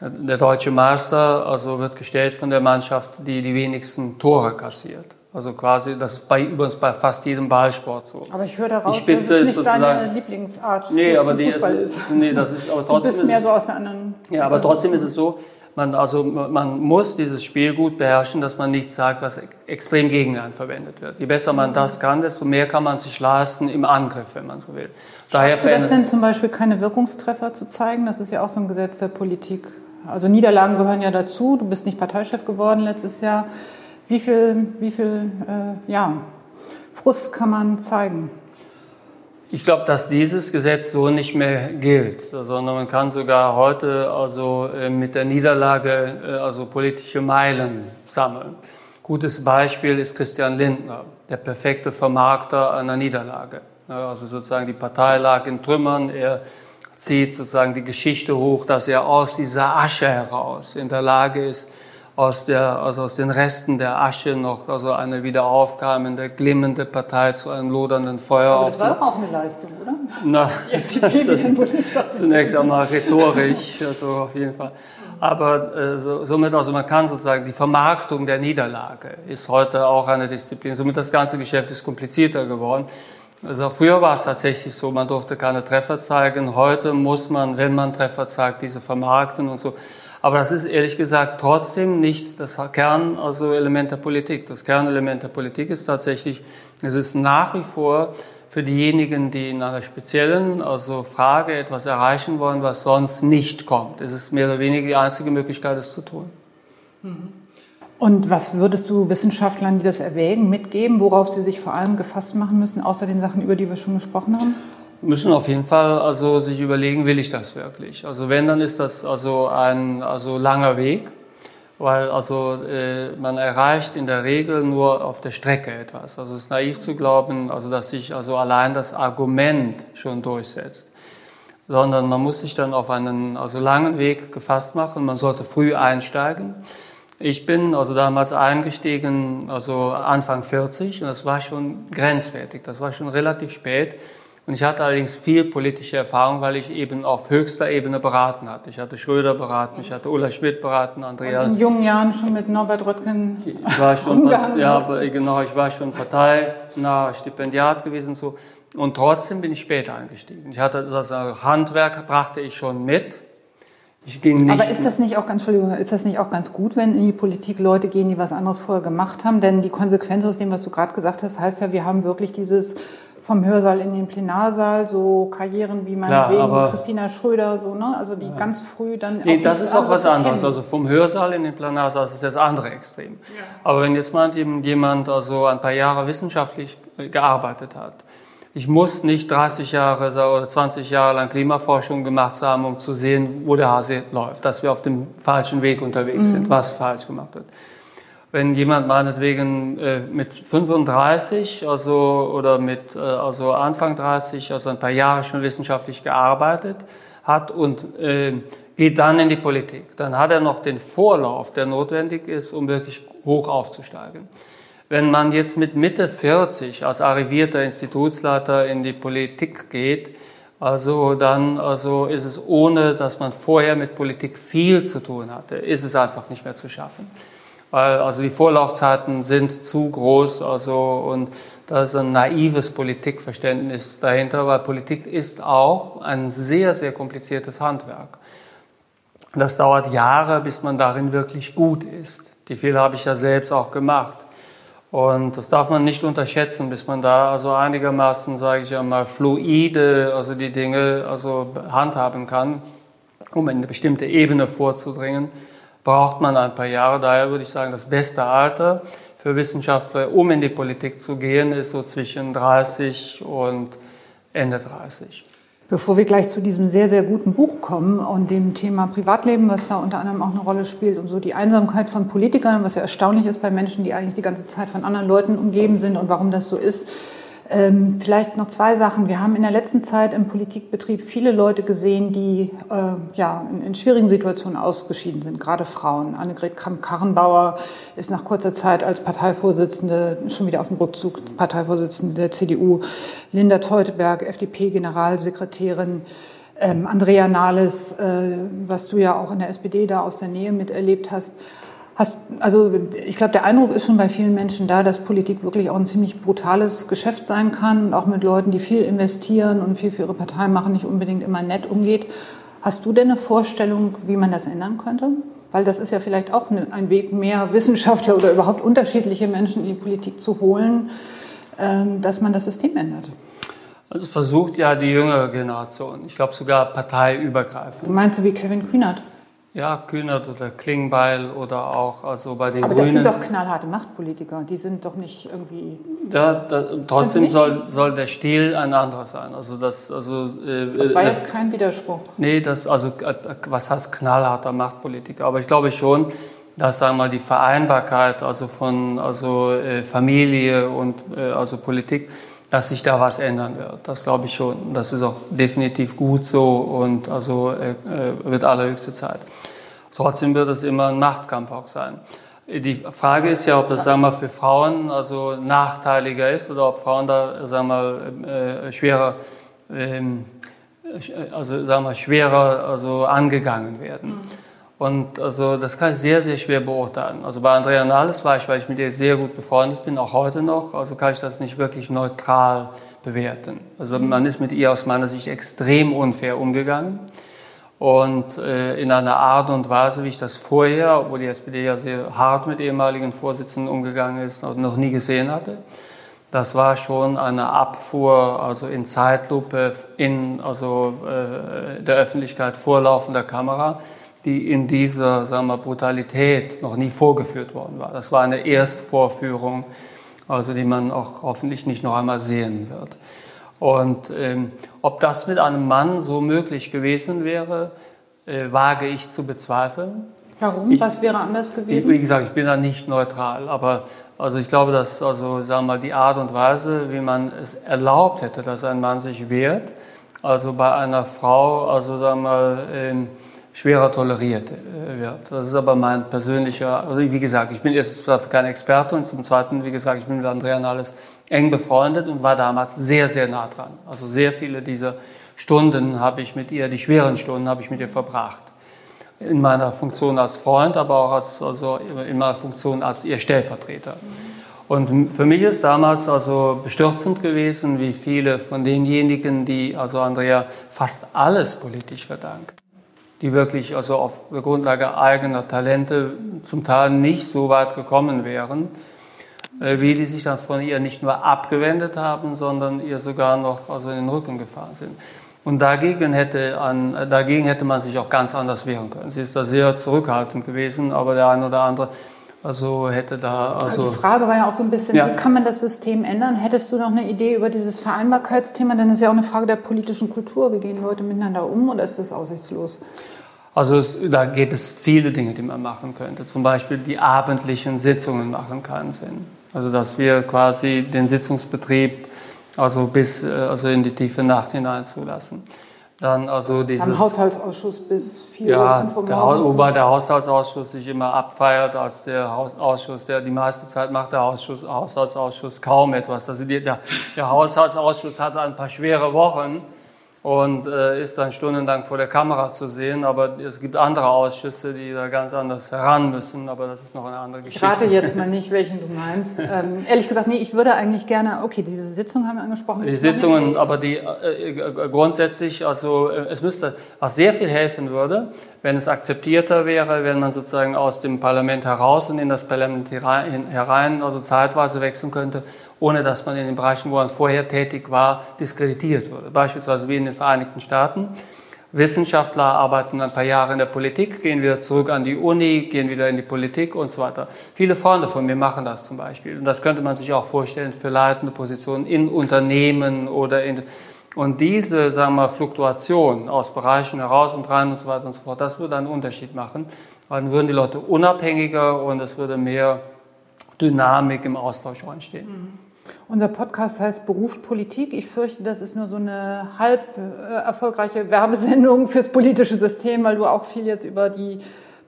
der deutsche Meister, also wird gestellt von der Mannschaft, die die wenigsten Tore kassiert. Also quasi, das ist bei übrigens bei fast jedem Ballsport so. Aber ich höre daraus, Die Spitze dass es ist nicht deine sozusagen- Lieblingsart Nee, aber die Fußball ist, ist. nee, das ist aber Du trotzdem bist ist mehr so aus der anderen. ja, aber trotzdem ist es so, man, also, man muss dieses Spiel gut beherrschen, dass man nichts sagt, was extrem gegen einen verwendet wird. Je besser man das kann, desto mehr kann man sich leisten im Angriff, wenn man so will. Daher Schaffst du das denn zum Beispiel keine Wirkungstreffer zu zeigen? Das ist ja auch so ein Gesetz der Politik. Also Niederlagen gehören ja dazu. Du bist nicht Parteichef geworden letztes Jahr. Wie viel, wie viel äh, ja, Frust kann man zeigen? Ich glaube, dass dieses Gesetz so nicht mehr gilt, sondern man kann sogar heute also äh, mit der Niederlage äh, also politische Meilen sammeln. Gutes Beispiel ist Christian Lindner, der perfekte Vermarkter einer Niederlage. Also sozusagen die Partei lag in Trümmern, er zieht sozusagen die Geschichte hoch, dass er aus dieser Asche heraus in der Lage ist, aus, der, also aus den Resten der Asche noch also eine wieder aufkeimende, glimmende Partei zu einem lodernden Feuer. Aber das war doch auch eine Leistung, oder? Na, das ist zunächst einmal rhetorisch, also auf jeden Fall. Aber äh, so, somit, also man kann sozusagen die Vermarktung der Niederlage ist heute auch eine Disziplin. Somit das ganze Geschäft ist komplizierter geworden. Also früher war es tatsächlich so, man durfte keine Treffer zeigen. Heute muss man, wenn man Treffer zeigt, diese vermarkten und so. Aber das ist ehrlich gesagt trotzdem nicht das Kern, also Element der Politik. Das Kernelement der Politik ist tatsächlich, es ist nach wie vor für diejenigen, die in einer speziellen also Frage etwas erreichen wollen, was sonst nicht kommt. Es ist mehr oder weniger die einzige Möglichkeit, es zu tun. Und was würdest du Wissenschaftlern, die das erwägen, mitgeben, worauf sie sich vor allem gefasst machen müssen, außer den Sachen, über die wir schon gesprochen haben? müssen auf jeden Fall also sich überlegen, will ich das wirklich? Also wenn, dann ist das also ein also langer Weg weil also äh, man erreicht in der Regel nur auf der Strecke etwas. Also es ist naiv zu glauben, also dass sich also allein das Argument schon durchsetzt, sondern man muss sich dann auf einen also langen Weg gefasst machen. Man sollte früh einsteigen. Ich bin also damals eingestiegen, also Anfang 40 und das war schon grenzwertig. Das war schon relativ spät. Und ich hatte allerdings viel politische Erfahrung, weil ich eben auf höchster Ebene beraten hatte. Ich hatte Schröder beraten, ich hatte Ulla Schmidt beraten, Andrea. Und in jungen Jahren schon mit Norbert Röttgen ich war schon, ja, genau, ich war schon parteinaher Stipendiat gewesen so. Und trotzdem bin ich später eingestiegen. Ich hatte das also Handwerk brachte ich schon mit. Ich ging nicht. Aber ist das nicht auch ganz, Entschuldigung, ist das nicht auch ganz gut, wenn in die Politik Leute gehen, die was anderes vorher gemacht haben? Denn die Konsequenz aus dem, was du gerade gesagt hast, heißt ja, wir haben wirklich dieses vom Hörsaal in den Plenarsaal, so Karrieren wie meinetwegen Christina Schröder, so, ne? also die ja. ganz früh dann. Nee, das ist auch was anderes. Also vom Hörsaal in den Plenarsaal ist das andere Extrem. Ja. Aber wenn jetzt mal jemand also ein paar Jahre wissenschaftlich gearbeitet hat, ich muss nicht 30 Jahre oder 20 Jahre lang Klimaforschung gemacht haben, um zu sehen, wo der Hase läuft, dass wir auf dem falschen Weg unterwegs mhm. sind, was falsch gemacht wird wenn jemand meinetwegen äh, mit 35 also, oder mit äh, also Anfang 30, also ein paar Jahre schon wissenschaftlich gearbeitet hat und äh, geht dann in die Politik, dann hat er noch den Vorlauf, der notwendig ist, um wirklich hoch aufzusteigen. Wenn man jetzt mit Mitte 40 als arrivierter Institutsleiter in die Politik geht, also dann also ist es ohne, dass man vorher mit Politik viel zu tun hatte, ist es einfach nicht mehr zu schaffen weil also die Vorlaufzeiten sind zu groß, also und da ist ein naives Politikverständnis dahinter, weil Politik ist auch ein sehr, sehr kompliziertes Handwerk. Das dauert Jahre, bis man darin wirklich gut ist. Die Fehler habe ich ja selbst auch gemacht. Und das darf man nicht unterschätzen, bis man da also einigermaßen, sage ich einmal, fluide, also die Dinge also handhaben kann, um in eine bestimmte Ebene vorzudringen braucht man ein paar Jahre. Daher würde ich sagen, das beste Alter für Wissenschaftler, um in die Politik zu gehen, ist so zwischen 30 und Ende 30. Bevor wir gleich zu diesem sehr, sehr guten Buch kommen und dem Thema Privatleben, was da unter anderem auch eine Rolle spielt und so die Einsamkeit von Politikern, was ja erstaunlich ist bei Menschen, die eigentlich die ganze Zeit von anderen Leuten umgeben sind und warum das so ist, ähm, vielleicht noch zwei Sachen. Wir haben in der letzten Zeit im Politikbetrieb viele Leute gesehen, die äh, ja, in, in, schwierigen Situationen ausgeschieden sind, gerade Frauen. Annegret Kramp-Karrenbauer ist nach kurzer Zeit als Parteivorsitzende schon wieder auf dem Rückzug, Parteivorsitzende der CDU. Linda Teuteberg, FDP-Generalsekretärin. Ähm, Andrea Nahles, äh, was du ja auch in der SPD da aus der Nähe miterlebt hast. Hast, also ich glaube, der Eindruck ist schon bei vielen Menschen da, dass Politik wirklich auch ein ziemlich brutales Geschäft sein kann und auch mit Leuten, die viel investieren und viel für ihre Partei machen, nicht unbedingt immer nett umgeht. Hast du denn eine Vorstellung, wie man das ändern könnte? Weil das ist ja vielleicht auch ein Weg, mehr Wissenschaftler oder überhaupt unterschiedliche Menschen in die Politik zu holen, ähm, dass man das System ändert. Also es versucht ja die jüngere Generation, ich glaube sogar parteiübergreifend. Du meinst so wie Kevin Kühnert? Ja, Kühnert oder Klingbeil oder auch also bei den Aber Grünen. Aber das sind doch knallharte Machtpolitiker, die sind doch nicht irgendwie... Ja, da, trotzdem soll, soll der Stil ein anderer sein. Also das, also, äh, das war äh, jetzt kein Widerspruch. Nee, das, also äh, was heißt knallharter Machtpolitiker? Aber ich glaube schon, dass sagen wir mal die Vereinbarkeit also von also äh, Familie und äh, also Politik dass sich da was ändern wird. Das glaube ich schon. Das ist auch definitiv gut so und also äh, äh wird allerhöchste Zeit. Trotzdem wird es immer ein Machtkampf auch sein. Die Frage ist ja, ob das sagen wir, für Frauen also nachteiliger ist oder ob Frauen da sagen wir, äh, schwerer, ähm, also sagen wir, schwerer also angegangen werden. Mhm. Und also das kann ich sehr, sehr schwer beurteilen. Also bei Andrea Nahles war ich, weil ich mit ihr sehr gut befreundet bin, auch heute noch, also kann ich das nicht wirklich neutral bewerten. Also mhm. man ist mit ihr aus meiner Sicht extrem unfair umgegangen und äh, in einer Art und Weise, wie ich das vorher, obwohl die SPD ja sehr hart mit ehemaligen Vorsitzenden umgegangen ist, noch nie gesehen hatte. Das war schon eine Abfuhr, also in Zeitlupe, in also äh, der Öffentlichkeit vorlaufender Kamera, die in dieser sagen wir, Brutalität noch nie vorgeführt worden war. Das war eine Erstvorführung, also die man auch hoffentlich nicht noch einmal sehen wird. Und ähm, ob das mit einem Mann so möglich gewesen wäre, äh, wage ich zu bezweifeln. Warum? Ich, Was wäre anders gewesen? Wie gesagt, ich bin da nicht neutral, aber also ich glaube, dass also sagen wir mal die Art und Weise, wie man es erlaubt hätte, dass ein Mann sich wehrt, also bei einer Frau, also sagen wir mal ähm, schwerer toleriert äh, wird. Das ist aber mein persönlicher, also wie gesagt, ich bin erstens kein Experte und zum Zweiten, wie gesagt, ich bin mit Andrea Nahles eng befreundet und war damals sehr, sehr nah dran. Also sehr viele dieser Stunden habe ich mit ihr, die schweren Stunden habe ich mit ihr verbracht. In meiner Funktion als Freund, aber auch als, also in meiner Funktion als ihr Stellvertreter. Und für mich ist damals also bestürzend gewesen, wie viele von denjenigen, die also Andrea fast alles politisch verdanken die wirklich also auf der Grundlage eigener Talente zum Teil nicht so weit gekommen wären, äh, wie die sich dann von ihr nicht nur abgewendet haben, sondern ihr sogar noch also in den Rücken gefahren sind. Und dagegen hätte, an, dagegen hätte man sich auch ganz anders wehren können. Sie ist da sehr zurückhaltend gewesen, aber der eine oder andere also hätte da. Also, also die Frage war ja auch so ein bisschen, ja. wie kann man das System ändern? Hättest du noch eine Idee über dieses Vereinbarkeitsthema? Denn es ist ja auch eine Frage der politischen Kultur. Wie gehen Leute miteinander um oder ist das aussichtslos? Also es, da gibt es viele Dinge, die man machen könnte. Zum Beispiel die abendlichen Sitzungen machen keinen Sinn. Also dass wir quasi den Sitzungsbetrieb also bis äh, also in die tiefe Nacht hinein zulassen. Dann also dieses. Am Haushaltsausschuss bis 4 ja, Uhr, 5 Uhr morgens. Wobei der Haushaltsausschuss sich immer abfeiert als der Ausschuss, der die meiste Zeit macht der Ausschuss, Haushaltsausschuss kaum etwas. Also der, der Haushaltsausschuss hat ein paar schwere Wochen und äh, ist dann stundenlang vor der Kamera zu sehen. Aber es gibt andere Ausschüsse, die da ganz anders heran müssen. Aber das ist noch eine andere Geschichte. Ich rate jetzt mal nicht, welchen du meinst. Ähm, ehrlich gesagt, nee, ich würde eigentlich gerne, okay, diese Sitzung haben wir angesprochen. Die Sitzungen, aber die äh, äh, grundsätzlich, also äh, es müsste auch sehr viel helfen würde, wenn es akzeptierter wäre, wenn man sozusagen aus dem Parlament heraus und in das Parlament herein, also zeitweise wechseln könnte ohne dass man in den Bereichen, wo man vorher tätig war, diskreditiert wurde. Beispielsweise wie in den Vereinigten Staaten. Wissenschaftler arbeiten ein paar Jahre in der Politik, gehen wieder zurück an die Uni, gehen wieder in die Politik und so weiter. Viele Freunde von mir machen das zum Beispiel. Und das könnte man sich auch vorstellen für leitende Positionen in Unternehmen oder in, und diese, sagen wir, Fluktuation aus Bereichen heraus und rein und so weiter und so fort, das würde einen Unterschied machen. Dann würden die Leute unabhängiger und es würde mehr Dynamik im Austausch entstehen. Mhm. Unser Podcast heißt Beruf Politik. Ich fürchte, das ist nur so eine halb äh, erfolgreiche Werbesendung fürs politische System, weil du auch viel jetzt über die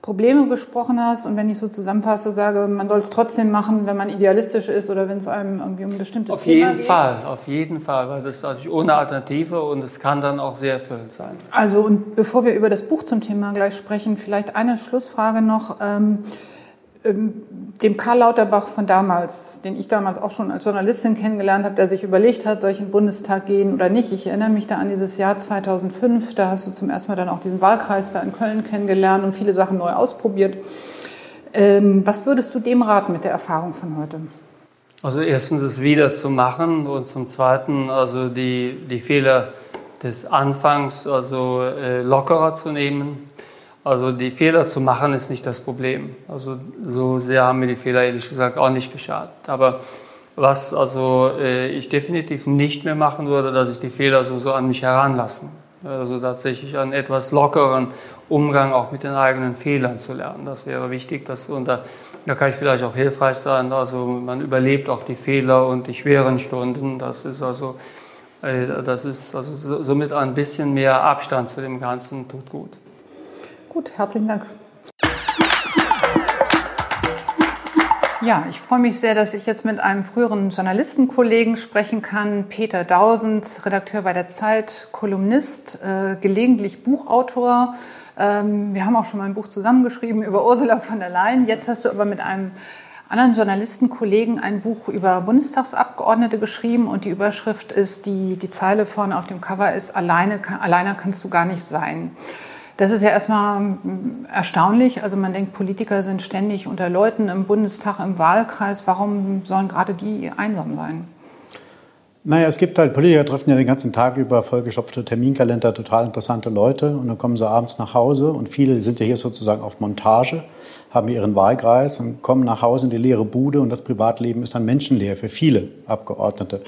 Probleme besprochen hast. Und wenn ich so zusammenfasse, sage, man soll es trotzdem machen, wenn man idealistisch ist oder wenn es einem irgendwie um ein bestimmtes auf Thema geht. Auf jeden Fall, auf jeden Fall, weil das ist also ohne Alternative und es kann dann auch sehr erfüllend sein. Also und bevor wir über das Buch zum Thema gleich sprechen, vielleicht eine Schlussfrage noch. Ähm, ähm, dem Karl Lauterbach von damals, den ich damals auch schon als Journalistin kennengelernt habe, der sich überlegt hat, soll ich in den Bundestag gehen oder nicht. Ich erinnere mich da an dieses Jahr 2005, da hast du zum ersten Mal dann auch diesen Wahlkreis da in Köln kennengelernt und viele Sachen neu ausprobiert. Ähm, was würdest du dem raten mit der Erfahrung von heute? Also erstens es wieder zu machen und zum Zweiten also die, die Fehler des Anfangs also äh, lockerer zu nehmen also die Fehler zu machen ist nicht das Problem. Also so sehr haben mir die Fehler ehrlich gesagt auch nicht geschadet. Aber was also äh, ich definitiv nicht mehr machen würde, dass ich die Fehler so, so an mich heranlassen. Also tatsächlich einen etwas lockeren Umgang auch mit den eigenen Fehlern zu lernen. Das wäre wichtig. Dass, und da, da kann ich vielleicht auch hilfreich sein. Also man überlebt auch die Fehler und die schweren Stunden. Das ist also, äh, das ist also somit ein bisschen mehr Abstand zu dem Ganzen tut gut. Gut, herzlichen Dank. Ja, ich freue mich sehr, dass ich jetzt mit einem früheren Journalistenkollegen sprechen kann, Peter Dausend, Redakteur bei der Zeit, Kolumnist, äh, gelegentlich Buchautor. Ähm, wir haben auch schon mal ein Buch zusammengeschrieben über Ursula von der Leyen. Jetzt hast du aber mit einem anderen Journalistenkollegen ein Buch über Bundestagsabgeordnete geschrieben und die Überschrift ist, die, die Zeile vorne auf dem Cover ist, alleine, alleiner kannst du gar nicht sein. Das ist ja erstmal hm, erstaunlich. Also man denkt, Politiker sind ständig unter Leuten im Bundestag, im Wahlkreis. Warum sollen gerade die einsam sein? Naja, es gibt halt, Politiker treffen ja den ganzen Tag über vollgestopfte Terminkalender, total interessante Leute und dann kommen sie abends nach Hause und viele sind ja hier sozusagen auf Montage, haben ihren Wahlkreis und kommen nach Hause in die leere Bude und das Privatleben ist dann menschenleer für viele Abgeordnete.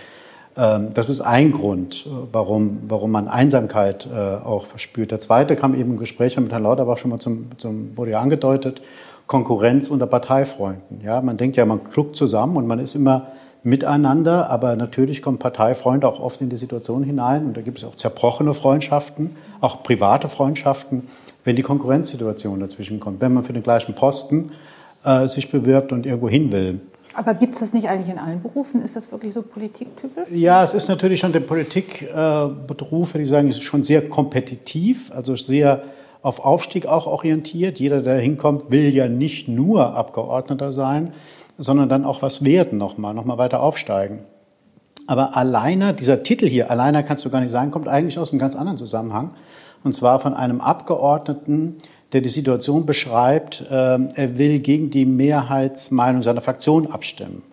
Ähm, das ist ein Grund, äh, warum, warum man Einsamkeit äh, auch verspürt. Der zweite kam eben im Gespräch mit Herrn Lauterbach schon mal zum, zum wurde ja angedeutet, Konkurrenz unter Parteifreunden. Ja, man denkt ja, man kluckt zusammen und man ist immer miteinander, aber natürlich kommen Parteifreunde auch oft in die Situation hinein und da gibt es auch zerbrochene Freundschaften, auch private Freundschaften, wenn die Konkurrenzsituation dazwischen kommt, wenn man für den gleichen Posten äh, sich bewirbt und irgendwo hin will. Aber gibt es das nicht eigentlich in allen Berufen? Ist das wirklich so politiktypisch? Ja, es ist natürlich schon der Politikberuf, äh, würde ich sagen, ist schon sehr kompetitiv, also sehr auf Aufstieg auch orientiert. Jeder, der hinkommt, will ja nicht nur Abgeordneter sein, sondern dann auch was werden nochmal, nochmal weiter aufsteigen. Aber alleine, dieser Titel hier, alleine kannst du gar nicht sagen, kommt eigentlich aus einem ganz anderen Zusammenhang. Und zwar von einem Abgeordneten, der die Situation beschreibt, äh, er will gegen die Mehrheitsmeinung seiner Fraktion abstimmen.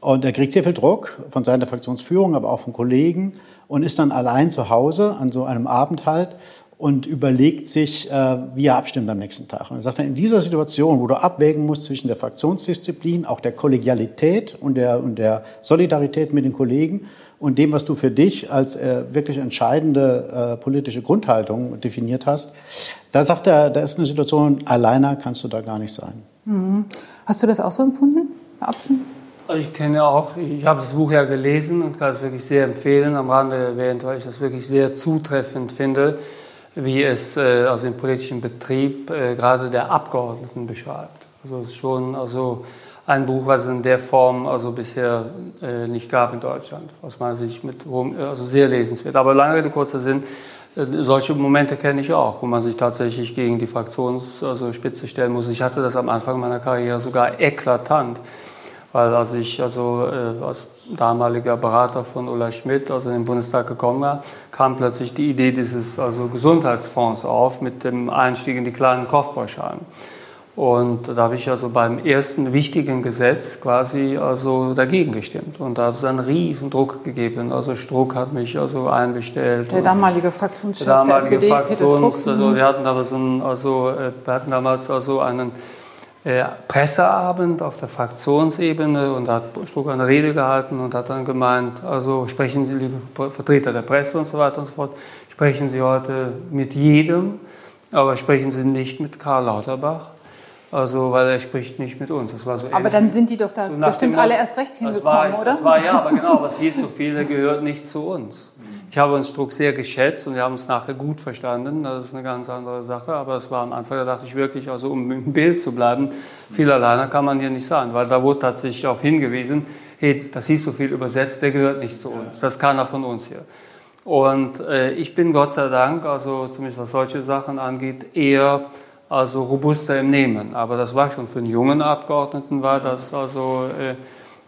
Und er kriegt sehr viel Druck von seiner Fraktionsführung, aber auch von Kollegen und ist dann allein zu Hause an so einem Abend halt und überlegt sich, äh, wie er abstimmt am nächsten Tag. Und er sagt dann, in dieser Situation, wo du abwägen musst zwischen der Fraktionsdisziplin, auch der Kollegialität und der, und der Solidarität mit den Kollegen und dem, was du für dich als äh, wirklich entscheidende äh, politische Grundhaltung definiert hast, da sagt er, da ist eine Situation, alleiner kannst du da gar nicht sein. Mhm. Hast du das auch so empfunden, Herr Absen? Also ich kenne auch, ich habe das Buch ja gelesen und kann es wirklich sehr empfehlen, am Rande erwähnt, weil ich das wirklich sehr zutreffend finde wie es äh, also im politischen Betrieb äh, gerade der Abgeordneten beschreibt. Also es ist schon also ein Buch, was es in der Form also bisher äh, nicht gab in Deutschland, aus meiner Sicht mit also sehr lesenswert. Aber lange Rede kurzer Sinn, äh, solche Momente kenne ich auch, wo man sich tatsächlich gegen die Fraktionsspitze also stellen muss. Ich hatte das am Anfang meiner Karriere sogar eklatant weil als ich also äh, als damaliger Berater von Ulla Schmidt also in den Bundestag gekommen war, kam plötzlich die Idee dieses also Gesundheitsfonds auf mit dem Einstieg in die kleinen Kopfpauschalen. Und da habe ich also beim ersten wichtigen Gesetz quasi also dagegen gestimmt. Und da hat es einen riesen Druck gegeben. Also Struck hat mich also einbestellt. Der damalige Fraktionschef der, damalige der SPD, Fraktions, also wir hatten aber so einen, also äh, wir hatten damals also einen äh, Presseabend auf der Fraktionsebene und da hat Struck eine Rede gehalten und hat dann gemeint, also sprechen Sie, liebe Vertreter der Presse und so weiter und so fort, sprechen Sie heute mit jedem, aber sprechen Sie nicht mit Karl Lauterbach. Also, weil er spricht nicht mit uns. Das war so aber dann sind die doch da so bestimmt alle erst recht hingekommen, war, oder? Das war ja, aber genau, was hieß so viel, der gehört nicht zu uns. Ich habe uns Druck sehr geschätzt und wir haben es nachher gut verstanden. Das ist eine ganz andere Sache. Aber es war am Anfang, da dachte ich wirklich, also um im Bild zu bleiben, viel alleiner kann man hier nicht sein, weil da wurde tatsächlich darauf hingewiesen, hey, das hieß so viel übersetzt, der gehört nicht zu uns. Das ist keiner von uns hier. Und äh, ich bin Gott sei Dank, also zumindest was solche Sachen angeht, eher also robuster im Nehmen. Aber das war schon für einen jungen Abgeordneten war das also äh,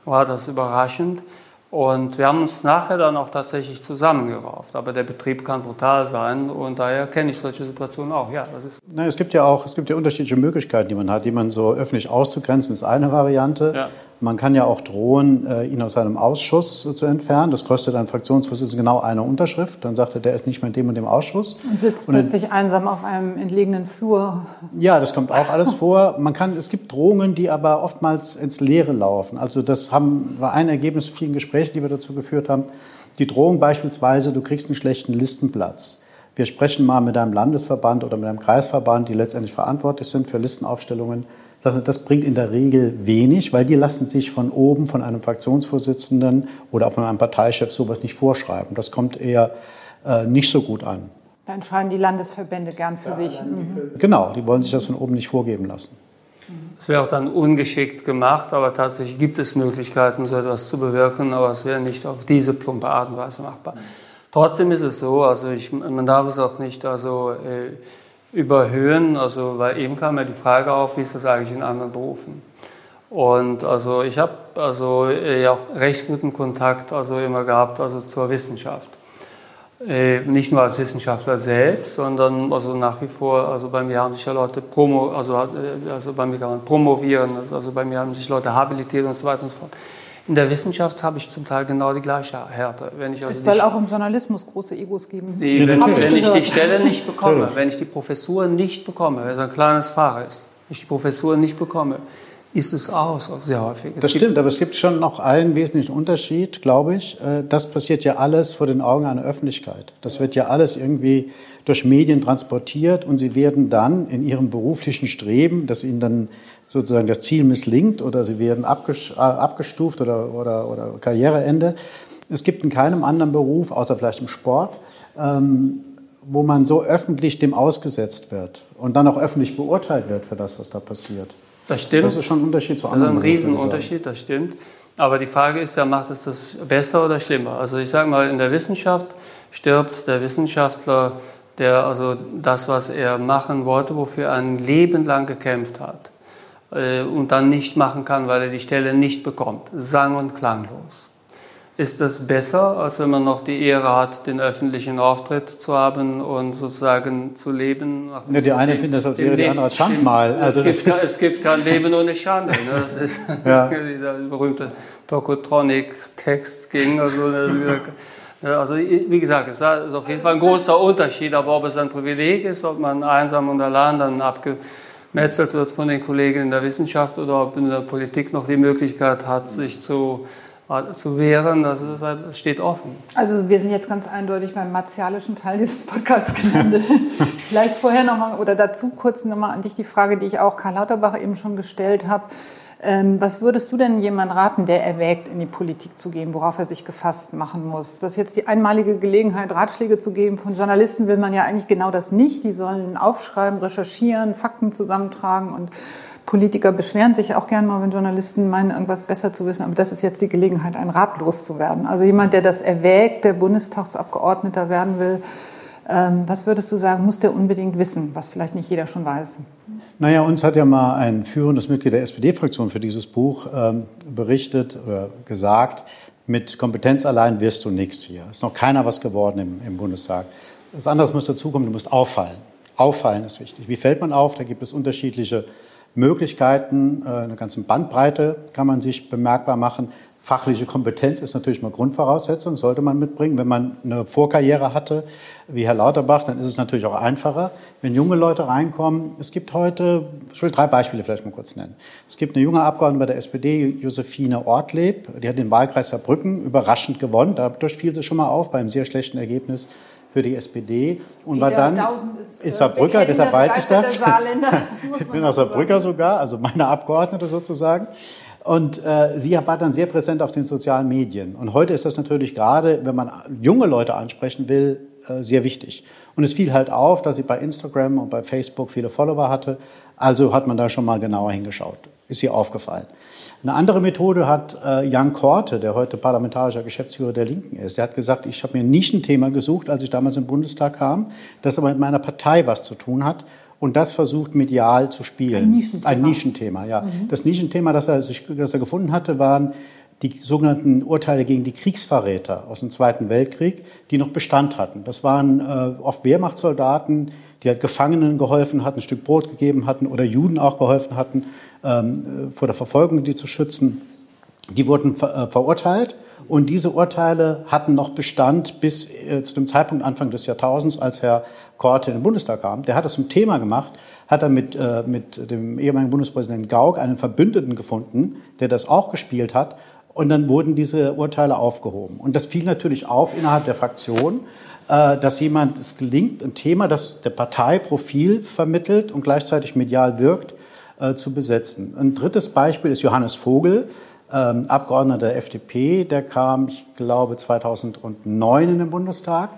war das überraschend. Und wir haben uns nachher dann auch tatsächlich zusammengerauft. Aber der Betrieb kann brutal sein und daher kenne ich solche Situationen auch. Ja, das ist Na, es gibt ja auch es gibt ja unterschiedliche Möglichkeiten, die man hat, die man so öffentlich auszugrenzen, ist eine Variante. Ja. Man kann ja auch drohen, äh, ihn aus seinem Ausschuss zu entfernen. Das kostet einen Fraktionsvorsitzenden genau eine Unterschrift. Dann sagt er, der ist nicht mehr in dem und dem Ausschuss. Und sitzt und plötzlich einsam auf einem entlegenen Flur. Ja, das kommt auch alles vor. Man kann, es gibt Drohungen, die aber oftmals ins Leere laufen. Also das haben, war ein Ergebnis von vielen Gesprächen, die wir dazu geführt haben. Die Drohung beispielsweise, du kriegst einen schlechten Listenplatz. Wir sprechen mal mit einem Landesverband oder mit einem Kreisverband, die letztendlich verantwortlich sind für Listenaufstellungen sagte, das bringt in der Regel wenig, weil die lassen sich von oben, von einem Fraktionsvorsitzenden oder auch von einem Parteichef sowas nicht vorschreiben. Das kommt eher äh, nicht so gut an. Da entscheiden die Landesverbände gern für ja, sich. Mhm. Genau, die wollen sich das von oben nicht vorgeben lassen. Es wäre auch dann ungeschickt gemacht, aber tatsächlich gibt es Möglichkeiten, so etwas zu bewirken, aber es wäre nicht auf diese plumpe Art und Weise machbar. Trotzdem ist es so, also ich, man darf es auch nicht also, äh, überhöhen, also, weil eben kam ja die Frage auf, wie ist das eigentlich in anderen Berufen? Und also ich habe also äh, ja recht guten Kontakt also immer gehabt also zur Wissenschaft. Äh, nicht nur als Wissenschaftler selbst, sondern also nach wie vor, also bei mir haben sich ja Leute promo, also, äh, also bei mir kann man promovieren, also bei mir haben sich Leute habilitiert und so weiter und so fort. In der Wissenschaft habe ich zum Teil genau die gleiche Härte. Wenn ich also es soll auch im Journalismus große Egos geben. Nee, wenn, wenn ich die Stelle nicht bekomme, wenn ich die Professur nicht bekomme, wenn es ein kleines Fach ist, ich die Professur nicht bekomme, ist es auch sehr häufig. Es das stimmt, aber es gibt schon noch einen wesentlichen Unterschied, glaube ich. Äh, das passiert ja alles vor den Augen einer Öffentlichkeit. Das wird ja alles irgendwie durch Medien transportiert und sie werden dann in ihrem beruflichen Streben, dass ihnen dann sozusagen das Ziel misslingt oder sie werden äh, abgestuft oder, oder, oder Karriereende. Es gibt in keinem anderen Beruf, außer vielleicht im Sport, ähm, wo man so öffentlich dem ausgesetzt wird und dann auch öffentlich beurteilt wird für das, was da passiert. Das stimmt. Das ist schon ein Unterschied zu anderen. Das ist ein Riesenunterschied, das stimmt. Aber die Frage ist ja, macht es das besser oder schlimmer? Also ich sage mal, in der Wissenschaft stirbt der Wissenschaftler, der also das, was er machen wollte, wofür er ein Leben lang gekämpft hat äh, und dann nicht machen kann, weil er die Stelle nicht bekommt. Sang- und klanglos ist das besser, als wenn man noch die Ehre hat, den öffentlichen Auftritt zu haben und sozusagen zu leben? Ja, die eine findet das als Ehre, die andere als Schandmal. Also es, gibt, es gibt kein Leben ohne Schande. Ne? Das ist ja. dieser berühmte Tokotronic-Text ging. Also, ne, also wie gesagt, es ist auf jeden Fall ein großer Unterschied, aber ob es ein Privileg ist, ob man einsam und allein dann abgemetzelt wird von den Kollegen in der Wissenschaft oder ob in der Politik noch die Möglichkeit hat, sich zu zu wehren, das, ist, halt, das steht offen. Also wir sind jetzt ganz eindeutig beim martialischen Teil dieses Podcasts gelandet. Vielleicht vorher nochmal oder dazu kurz nochmal an dich die Frage, die ich auch Karl Lauterbach eben schon gestellt habe. Ähm, was würdest du denn jemand raten, der erwägt, in die Politik zu gehen, worauf er sich gefasst machen muss? Das ist jetzt die einmalige Gelegenheit, Ratschläge zu geben. Von Journalisten will man ja eigentlich genau das nicht. Die sollen aufschreiben, recherchieren, Fakten zusammentragen und Politiker beschweren sich auch gerne mal, wenn Journalisten meinen, irgendwas besser zu wissen. Aber das ist jetzt die Gelegenheit, ein Rat loszuwerden. Also jemand, der das erwägt, der Bundestagsabgeordneter werden will, ähm, was würdest du sagen, muss der unbedingt wissen, was vielleicht nicht jeder schon weiß? Naja, uns hat ja mal ein führendes Mitglied der SPD-Fraktion für dieses Buch ähm, berichtet oder gesagt, mit Kompetenz allein wirst du nichts hier. Ist noch keiner was geworden im, im Bundestag. Das andere muss dazukommen, du musst auffallen. Auffallen ist wichtig. Wie fällt man auf? Da gibt es unterschiedliche Möglichkeiten, äh, eine ganze Bandbreite kann man sich bemerkbar machen. Fachliche Kompetenz ist natürlich mal Grundvoraussetzung, sollte man mitbringen. Wenn man eine Vorkarriere hatte, wie Herr Lauterbach, dann ist es natürlich auch einfacher. Wenn junge Leute reinkommen, es gibt heute, ich will drei Beispiele vielleicht mal kurz nennen. Es gibt eine junge Abgeordnete bei der SPD, Josephine Ortleb, die hat den Wahlkreis Saarbrücken überraschend gewonnen. Dadurch fiel sie schon mal auf bei einem sehr schlechten Ergebnis für die SPD und Peter war dann ist, ist Saarbrücker, deshalb weiß ich das. ich bin aus Saarbrücker sogar, also meine Abgeordnete sozusagen. Und äh, sie war dann sehr präsent auf den sozialen Medien. Und heute ist das natürlich gerade, wenn man junge Leute ansprechen will, äh, sehr wichtig. Und es fiel halt auf, dass sie bei Instagram und bei Facebook viele Follower hatte. Also hat man da schon mal genauer hingeschaut. Ist ihr aufgefallen. Eine andere Methode hat äh, Jan Korte, der heute parlamentarischer Geschäftsführer der Linken ist. Der hat gesagt, ich habe mir ein Nischenthema gesucht, als ich damals im Bundestag kam, das aber mit meiner Partei was zu tun hat und das versucht medial zu spielen. Ein Nischenthema. Ein Nischenthema, ja. Mhm. Das Nischenthema, das er, sich, das er gefunden hatte, waren die sogenannten Urteile gegen die Kriegsverräter aus dem Zweiten Weltkrieg, die noch Bestand hatten. Das waren äh, oft Wehrmachtssoldaten, die halt Gefangenen geholfen hatten, ein Stück Brot gegeben hatten oder Juden auch geholfen hatten, ähm, vor der Verfolgung die zu schützen. Die wurden ver äh, verurteilt und diese Urteile hatten noch Bestand bis äh, zu dem Zeitpunkt Anfang des Jahrtausends, als Herr Korte in den Bundestag kam. Der hat das zum Thema gemacht, hat dann mit, äh, mit dem ehemaligen Bundespräsidenten Gauck einen Verbündeten gefunden, der das auch gespielt hat. Und dann wurden diese Urteile aufgehoben. Und das fiel natürlich auf innerhalb der Fraktion. Äh, dass jemand, es gelingt, ein Thema, das der Partei Profil vermittelt und gleichzeitig medial wirkt, äh, zu besetzen. Ein drittes Beispiel ist Johannes Vogel, ähm, Abgeordneter der FDP. Der kam, ich glaube, 2009 in den Bundestag.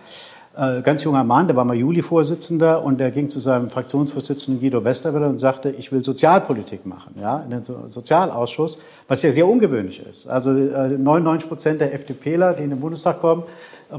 äh, ganz junger Mann, der war mal Juli-Vorsitzender und der ging zu seinem Fraktionsvorsitzenden Guido Westerwelle und sagte, ich will Sozialpolitik machen, ja, in den Sozialausschuss, was ja sehr ungewöhnlich ist. Also 99 Prozent der FDPler, die in den Bundestag kommen,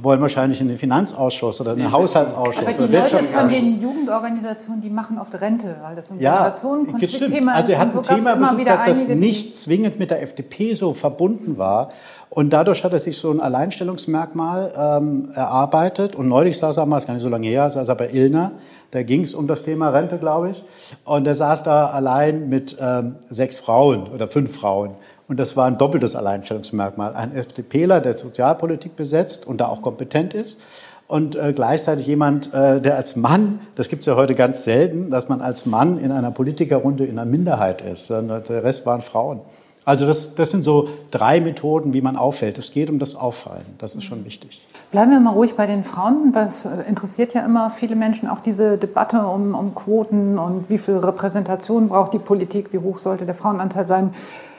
wollen wahrscheinlich in den Finanzausschuss oder in den Haushaltsausschuss. Aber die Leute von den Jugendorganisationen, die machen oft Rente, weil das ein Generationenkonfliktthema ja, ist. Also er hat ein so Thema besucht, das nicht zwingend mit der FDP so verbunden war. Und dadurch hat er sich so ein Alleinstellungsmerkmal ähm, erarbeitet. Und neulich saß er mal, ist gar nicht so lange her, saß er bei Ilner. Da ging es um das Thema Rente, glaube ich. Und er saß da allein mit ähm, sechs Frauen oder fünf Frauen. Und das war ein doppeltes Alleinstellungsmerkmal. Ein FDPler, der Sozialpolitik besetzt und da auch kompetent ist. Und äh, gleichzeitig jemand, äh, der als Mann, das gibt es ja heute ganz selten, dass man als Mann in einer Politikerrunde in einer Minderheit ist. Der Rest waren Frauen. Also das, das sind so drei Methoden, wie man auffällt. Es geht um das Auffallen. Das ist schon wichtig. Bleiben wir mal ruhig bei den Frauen. Das interessiert ja immer viele Menschen, auch diese Debatte um, um Quoten und wie viel Repräsentation braucht die Politik, wie hoch sollte der Frauenanteil sein.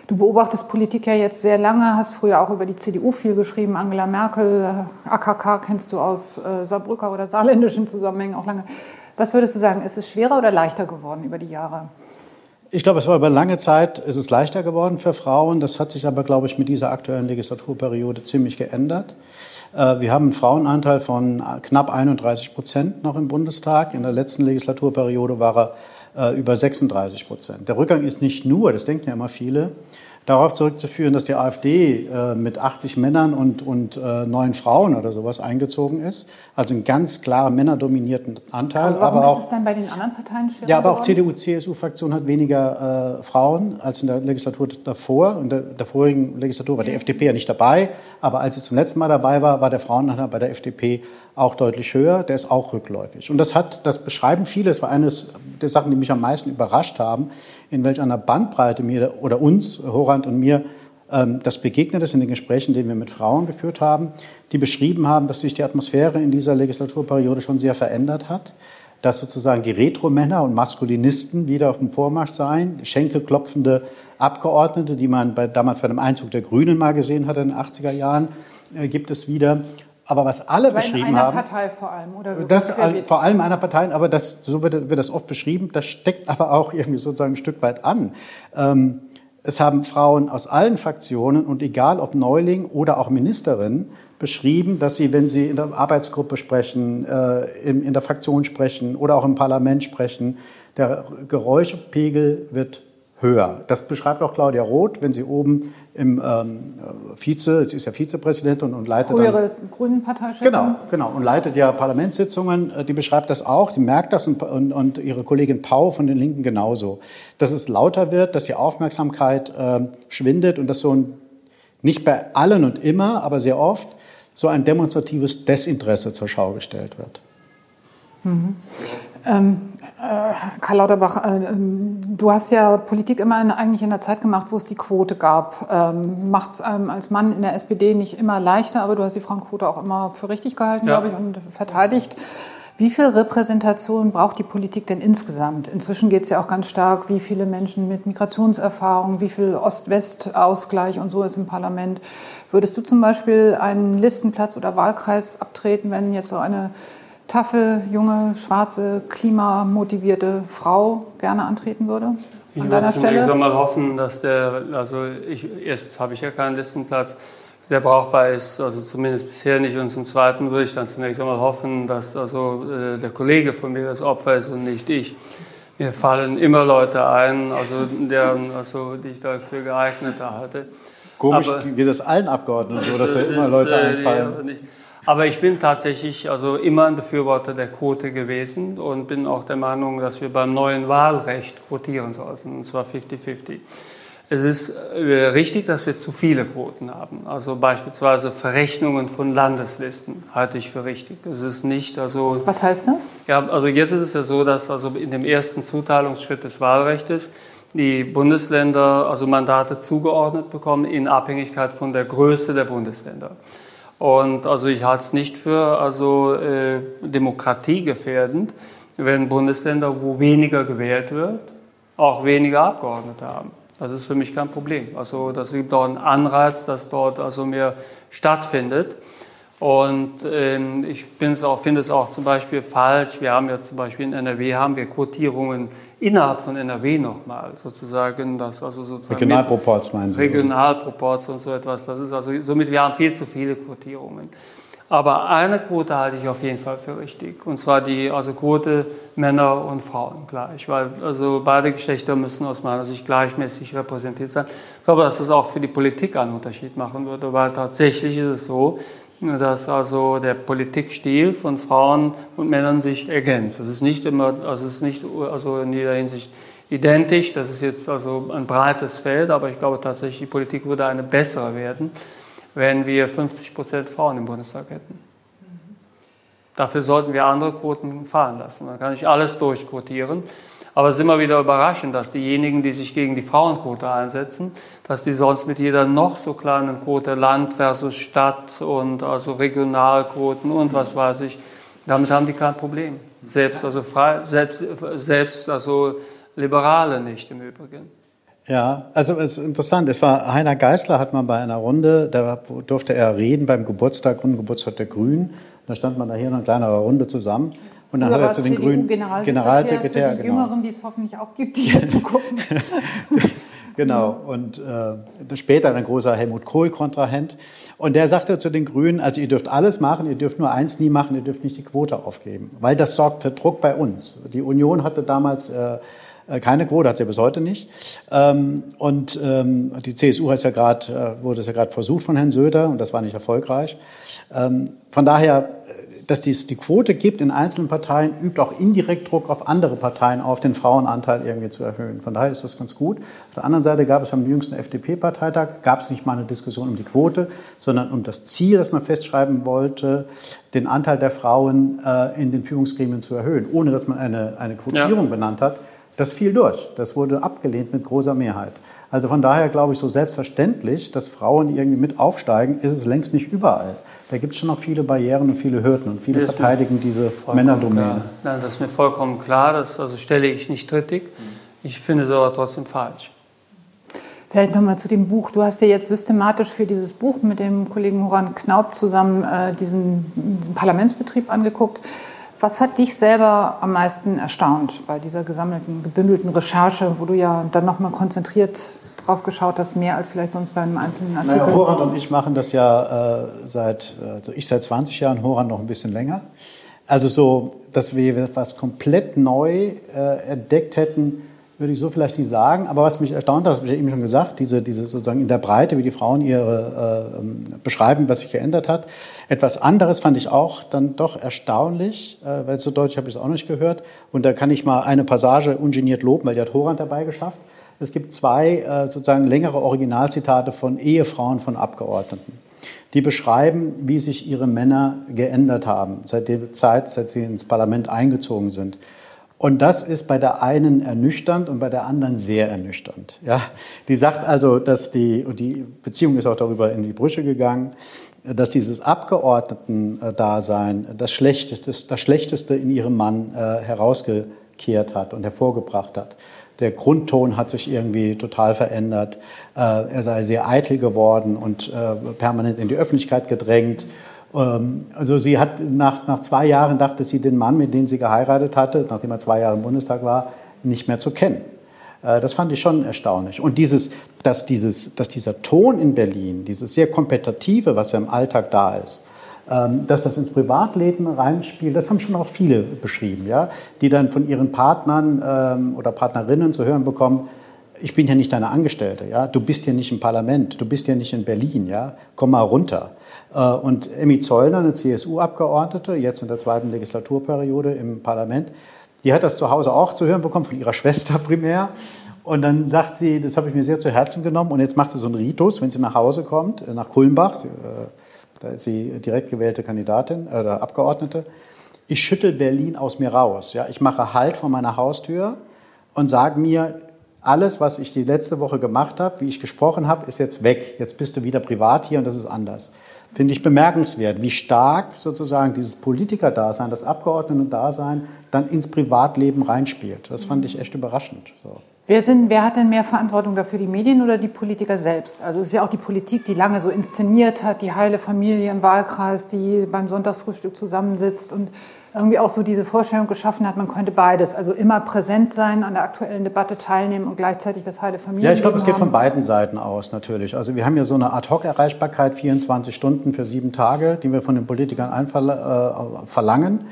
Du beobachtest Politik ja jetzt sehr lange, hast früher auch über die CDU viel geschrieben, Angela Merkel, AKK kennst du aus äh, Saarbrücker oder saarländischen Zusammenhängen auch lange. Was würdest du sagen, ist es schwerer oder leichter geworden über die Jahre? Ich glaube, es war über lange Zeit, ist es leichter geworden für Frauen. Das hat sich aber, glaube ich, mit dieser aktuellen Legislaturperiode ziemlich geändert. Äh, wir haben einen Frauenanteil von knapp 31 Prozent noch im Bundestag. In der letzten Legislaturperiode war er äh, über 36 Prozent. Der Rückgang ist nicht nur, das denken ja immer viele, darauf zurückzuführen, dass die AfD äh, mit 80 Männern und, und äh, neun Frauen oder sowas eingezogen ist. Also einen ganz klar männerdominierten Anteil. Aber warum aber auch, ist es dann bei den anderen Parteien schwerer Ja, aber auch CDU-CSU-Fraktion hat weniger äh, Frauen als in der Legislatur davor. In der, der vorigen Legislatur war die FDP ja nicht dabei. Aber als sie zum letzten Mal dabei war, war der Frauenanteil bei der FDP auch deutlich höher. Der ist auch rückläufig. Und das hat, das beschreiben viele. Das war eines der Sachen, die mich am meisten überrascht haben in welch einer Bandbreite mir oder uns, Horand und mir, ähm, das begegnet ist in den Gesprächen, die wir mit Frauen geführt haben, die beschrieben haben, dass sich die Atmosphäre in dieser Legislaturperiode schon sehr verändert hat, dass sozusagen die Retro-Männer und Maskulinisten wieder auf dem Vormarsch seien, schenkelklopfende Abgeordnete, die man bei, damals bei dem Einzug der Grünen mal gesehen hat in den 80er Jahren, äh, gibt es wieder. Aber was alle aber beschrieben in einer haben. Partei vor allem, oder? Das, vor allem einer Partei, aber das, so wird, wird, das oft beschrieben, das steckt aber auch irgendwie sozusagen ein Stück weit an. Ähm, es haben Frauen aus allen Fraktionen und egal ob Neuling oder auch Ministerin beschrieben, dass sie, wenn sie in der Arbeitsgruppe sprechen, äh, in, in der Fraktion sprechen oder auch im Parlament sprechen, der Geräuschpegel wird höher. Das beschreibt auch Claudia Roth, wenn sie oben im ähm, Vize, sie ist ja Vizepräsidentin und leitet Frühere Grünen Parteichefin. Genau, genau und leitet ja Parlamentssitzungen. Äh, die beschreibt das auch, die merkt das und, und, und, ihre Kollegin Pau von den Linken genauso, dass es lauter wird, dass die Aufmerksamkeit äh, schwindet und dass so ein nicht bei allen und immer, aber sehr oft so ein demonstratives Desinteresse zur Schau gestellt wird. Mhm. Ähm, äh, Karl Lauterbach, äh, ähm, du hast ja Politik immer in, eigentlich in der Zeit gemacht, wo es die Quote gab. Ähm, Macht es einem als Mann in der SPD nicht immer leichter, aber du hast die Frauenquote auch immer für richtig gehalten, ja. glaube ich, und verteidigt. Wie viel Repräsentation braucht die Politik denn insgesamt? Inzwischen geht es ja auch ganz stark, wie viele Menschen mit Migrationserfahrung, wie viel Ost-West-Ausgleich und so ist im Parlament. Würdest du zum Beispiel einen Listenplatz oder Wahlkreis abtreten, wenn jetzt so eine taffe, junge, schwarze, klimamotivierte Frau gerne antreten würde? Ich an deiner Stelle? Ich mal hoffen, dass der, also ich, erstens habe ich ja keinen Listenplatz, der brauchbar ist, also zumindest bisher nicht. Und zum Zweiten würde ich dann zunächst einmal hoffen, dass also äh, der Kollege von mir das Opfer ist und nicht ich. Mir fallen immer Leute ein, also, deren, also die ich dafür geeigneter halte. Komisch Aber, geht das allen Abgeordneten so, dass da immer Leute äh, einfallen. Nicht, aber ich bin tatsächlich also immer ein Befürworter der Quote gewesen und bin auch der Meinung, dass wir beim neuen Wahlrecht quotieren sollten, und zwar 50-50. Es ist äh, richtig, dass wir zu viele Quoten haben. Also beispielsweise Verrechnungen von Landeslisten halte ich für richtig. Es ist nicht also. Was heißt das? Ja, also jetzt ist es ja so, dass also in dem ersten Zuteilungsschritt des Wahlrechts die Bundesländer also Mandate zugeordnet bekommen in Abhängigkeit von der Größe der Bundesländer. Und also ich halte es nicht für also äh, demokratiegefährdend, wenn Bundesländer, wo weniger gewählt wird, auch weniger Abgeordnete haben. Das ist für mich kein Problem. Also das gibt auch einen Anreiz, dass dort also mehr stattfindet. Und ähm, ich finde es auch zum Beispiel falsch. Wir haben ja zum Beispiel in NRW haben wir Quotierungen innerhalb von NRW nochmal sozusagen, das also sozusagen Regionalproports meinen Sie? Regionalproports und so etwas. Das ist also somit wir haben viel zu viele Quotierungen. Aber eine Quote halte ich auf jeden Fall für richtig. Und zwar die also Quote Männer und Frauen gleich. Weil also beide Geschlechter müssen aus meiner Sicht gleichmäßig repräsentiert sein. Ich glaube, dass das auch für die Politik einen Unterschied machen würde. Weil tatsächlich ist es so, dass also der Politikstil von Frauen und Männern sich ergänzt. Es ist nicht immer, also es ist nicht also in jeder Hinsicht identisch. Das ist jetzt also ein breites Feld, aber ich glaube tatsächlich, die Politik würde eine bessere werden wenn wir 50 Prozent Frauen im Bundestag hätten. Dafür sollten wir andere Quoten fahren lassen. Dann kann ich alles durchquotieren. Aber es ist immer wieder überraschend, dass diejenigen, die sich gegen die Frauenquote einsetzen, dass die sonst mit jeder noch so kleinen Quote Land versus Stadt und also Regionalquoten und was weiß ich, damit haben die kein Problem. Selbst also frei, selbst, selbst also Liberale nicht im Übrigen. Ja, also es ist interessant. Es war Heiner Geißler hat man bei einer Runde, da durfte er reden beim Geburtstag, Grundgeburtstag der Grünen. Da stand man da hier in einer kleineren Runde zusammen. Und dann hat er zu den Grünen Generalsekretär, für die genau. Jüngeren, die es hoffentlich auch gibt, die hier zugucken. genau. Und äh, später ein großer Helmut Kohl-Kontrahent. Und der sagte zu den Grünen, also ihr dürft alles machen, ihr dürft nur eins nie machen, ihr dürft nicht die Quote aufgeben. Weil das sorgt für Druck bei uns. Die Union hatte damals äh, äh, keine Quote hat sie bis heute nicht. Ähm, und ähm, die CSU ja grad, äh, wurde es ja gerade versucht von Herrn Söder und das war nicht erfolgreich. Ähm, von daher, dass dies die Quote gibt in einzelnen Parteien, übt auch indirekt Druck auf andere Parteien auf, den Frauenanteil irgendwie zu erhöhen. Von daher ist das ganz gut. Auf der anderen Seite gab es beim jüngsten FDP-Parteitag, gab es nicht mal eine Diskussion um die Quote, sondern um das Ziel, das man festschreiben wollte, den Anteil der Frauen äh, in den Führungsgremien zu erhöhen, ohne dass man eine, eine Quotierung ja. benannt hat. Das fiel durch. Das wurde abgelehnt mit großer Mehrheit. Also von daher glaube ich, so selbstverständlich, dass Frauen irgendwie mit aufsteigen, ist es längst nicht überall. Da gibt es schon noch viele Barrieren und viele Hürden und viele verteidigen diese Männerdomäne. Nein, das ist mir vollkommen klar. Das also stelle ich nicht strittig. Ich finde es aber trotzdem falsch. Vielleicht nochmal zu dem Buch. Du hast dir jetzt systematisch für dieses Buch mit dem Kollegen Horan Knaub zusammen äh, diesen, diesen Parlamentsbetrieb angeguckt. Was hat dich selber am meisten erstaunt bei dieser gesammelten, gebündelten Recherche, wo du ja dann nochmal konzentriert drauf geschaut hast, mehr als vielleicht sonst bei einem einzelnen Artikel? Naja, Horan und ich machen das ja äh, seit, also ich seit 20 Jahren, Horan noch ein bisschen länger. Also so, dass wir was komplett neu äh, entdeckt hätten, würde ich so vielleicht nicht sagen. Aber was mich erstaunt hat, habe ich ja eben schon gesagt, diese, diese sozusagen in der Breite, wie die Frauen ihre äh, ähm, beschreiben, was sich geändert hat. Etwas anderes fand ich auch dann doch erstaunlich, äh, weil so deutlich habe ich es auch nicht gehört. Und da kann ich mal eine Passage ungeniert loben, weil die hat Horand dabei geschafft. Es gibt zwei äh, sozusagen längere Originalzitate von Ehefrauen von Abgeordneten. Die beschreiben, wie sich ihre Männer geändert haben seit der Zeit, seit sie ins Parlament eingezogen sind. Und das ist bei der einen ernüchternd und bei der anderen sehr ernüchternd. Ja, die sagt also, dass die, und die Beziehung ist auch darüber in die Brüche gegangen, dass dieses Abgeordneten-Dasein das Schlechteste, das Schlechteste in ihrem Mann äh, herausgekehrt hat und hervorgebracht hat. Der Grundton hat sich irgendwie total verändert. Äh, er sei sehr eitel geworden und äh, permanent in die Öffentlichkeit gedrängt. Ähm, also sie hat nach, nach zwei Jahren dachte sie den Mann, mit dem sie geheiratet hatte, nachdem er zwei Jahre im Bundestag war, nicht mehr zu kennen. Äh, das fand ich schon erstaunlich. Und dieses, dass, dieses, dass dieser Ton in Berlin, dieses sehr kompetitive, was ja im Alltag da ist, dass das ins Privatleben reinspielt, das haben schon auch viele beschrieben, ja? die dann von ihren Partnern ähm, oder Partnerinnen zu hören bekommen, ich bin ja nicht deine Angestellte, ja? du bist ja nicht im Parlament, du bist ja nicht in Berlin, ja? komm mal runter. Äh, und Emmy Zollner, eine CSU-Abgeordnete, jetzt in der zweiten Legislaturperiode im Parlament, die hat das zu Hause auch zu hören bekommen, von ihrer Schwester primär. Und dann sagt sie, das habe ich mir sehr zu Herzen genommen. Und jetzt macht sie so einen Ritus, wenn sie nach Hause kommt, äh, nach Kulmbach, sie, äh, da ist sie direkt gewählte Kandidatin oder Abgeordnete. Ich schüttel Berlin aus mir raus. Ja? Ich mache Halt vor meiner Haustür und sage mir, alles, was ich die letzte Woche gemacht habe, wie ich gesprochen habe, ist jetzt weg. Jetzt bist du wieder privat hier und das ist anders finde ich bemerkenswert, wie stark sozusagen dieses Politikerdasein, das Abgeordnetendasein dann ins Privatleben reinspielt. Das fand ich echt überraschend. So. Wer, sind, wer hat denn mehr Verantwortung dafür, die Medien oder die Politiker selbst? Also es ist ja auch die Politik, die lange so inszeniert hat, die heile Familie im Wahlkreis, die beim Sonntagsfrühstück zusammensitzt und irgendwie auch so diese Vorstellung geschaffen hat, man könnte beides, also immer präsent sein, an der aktuellen Debatte teilnehmen und gleichzeitig das heile Familie. Ja, ich glaube, es geht von beiden Seiten aus natürlich. Also wir haben ja so eine Ad-Hoc-Erreichbarkeit, 24 Stunden für sieben Tage, die wir von den Politikern äh, verlangen.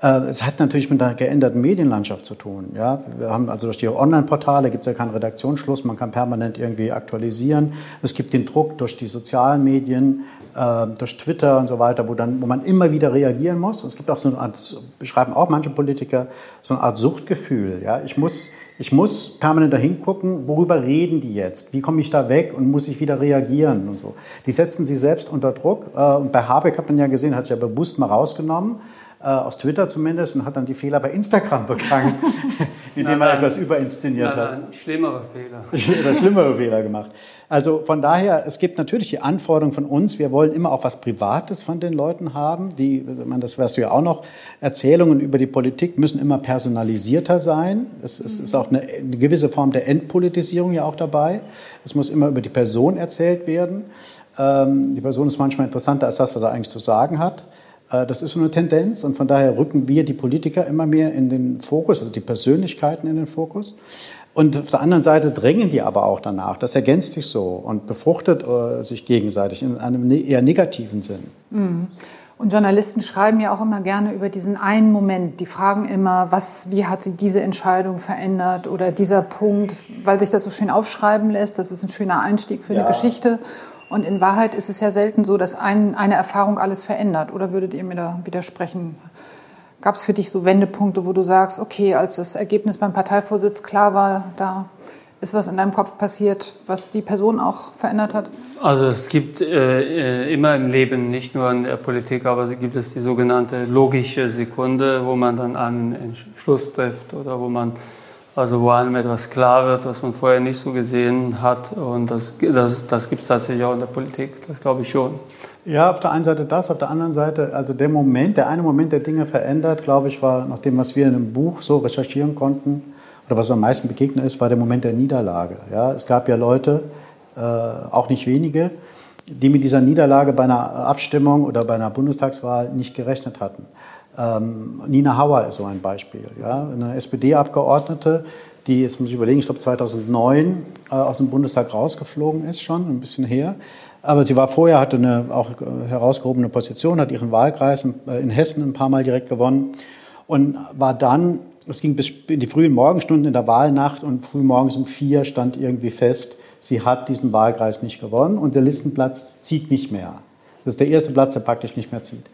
Äh, es hat natürlich mit einer geänderten Medienlandschaft zu tun. Ja? Wir haben also durch die Online-Portale gibt es ja keinen Redaktionsschluss, man kann permanent irgendwie aktualisieren. Es gibt den Druck durch die sozialen Medien, äh, durch Twitter und so weiter, wo, dann, wo man immer wieder reagieren muss. Es gibt auch so eine Art, beschreiben auch manche Politiker, so eine Art Suchtgefühl. Ja? Ich, muss, ich muss permanent dahin gucken, worüber reden die jetzt? Wie komme ich da weg und muss ich wieder reagieren und so. Die setzen sich selbst unter Druck. Äh, und bei Habeck hat man ja gesehen, hat sich ja bewusst mal rausgenommen aus Twitter zumindest, und hat dann die Fehler bei Instagram begangen, indem er etwas überinszeniert nein, nein, hat. Schlimmere Fehler. Oder schlimmere Fehler gemacht. Also von daher, es gibt natürlich die Anforderung von uns, wir wollen immer auch was Privates von den Leuten haben. Die, man, das weißt du ja auch noch, Erzählungen über die Politik müssen immer personalisierter sein. Es, es ist auch eine, eine gewisse Form der Entpolitisierung ja auch dabei. Es muss immer über die Person erzählt werden. Ähm, die Person ist manchmal interessanter als das, was er eigentlich zu sagen hat. Äh, das ist so eine Tendenz und von daher rücken wir die Politiker immer mehr in den Fokus, also die Persönlichkeiten in den Fokus. Und auf der anderen Seite drängen die aber auch danach. Das ergänzt sich so und befruchtet äh, sich gegenseitig in einem ne-, eher negativen Sinn. Mhm. Und Journalisten schreiben ja auch immer gerne über diesen einen Moment. Die fragen immer, was, wie hat sie diese Entscheidung verändert oder dieser Punkt, weil sich das so schön aufschreiben lässt. Das ist ein schöner Einstieg für ja. eine Geschichte. Und in Wahrheit ist es ja selten so, dass ein, eine Erfahrung alles verändert. Oder würdet ihr mir da widersprechen? Gab es für dich so Wendepunkte, wo du sagst, okay, als das Ergebnis beim Parteivorsitz klar war, da ist was in deinem Kopf passiert, was die Person auch verändert hat? Also es gibt äh, äh immer im Leben, nicht nur in der Politik, aber gibt es die sogenannte logische Sekunde, wo man dann einen Entschluss trifft oder wo man also wo einem etwas klar wird, was man vorher nicht so gesehen hat. Und das, das, das gibt es tatsächlich auch in der Politik, das glaube ich schon. Ja, auf der einen Seite das, auf der anderen Seite, also der Moment, der eine Moment, der Dinge verändert, glaube ich, war nach dem, was wir in einem Buch so recherchieren konnten, oder was am meisten begegnet ist, war der Moment der Niederlage. Ja, es gab ja Leute, äh, auch nicht wenige, die mit dieser Niederlage bei einer Abstimmung oder bei einer Bundestagswahl nicht gerechnet hatten. Ähm, Nina Hauer ist so ein Beispiel. Ja? Eine SPD-Abgeordnete, die, jetzt muss ich überlegen, ich glaube 2009 äh, aus dem Bundestag rausgeflogen ist, schon ein bisschen her. Aber sie war vorher, hatte eine auch herausgehobene Position, hat ihren Wahlkreis in Hessen ein paar Mal direkt gewonnen und war dann, es ging bis in die frühen Morgenstunden in der Wahlnacht und früh morgens um vier stand irgendwie fest, sie hat diesen Wahlkreis nicht gewonnen und der Listenplatz zieht nicht mehr. Das ist der erste Platz, der praktisch nicht mehr zieht.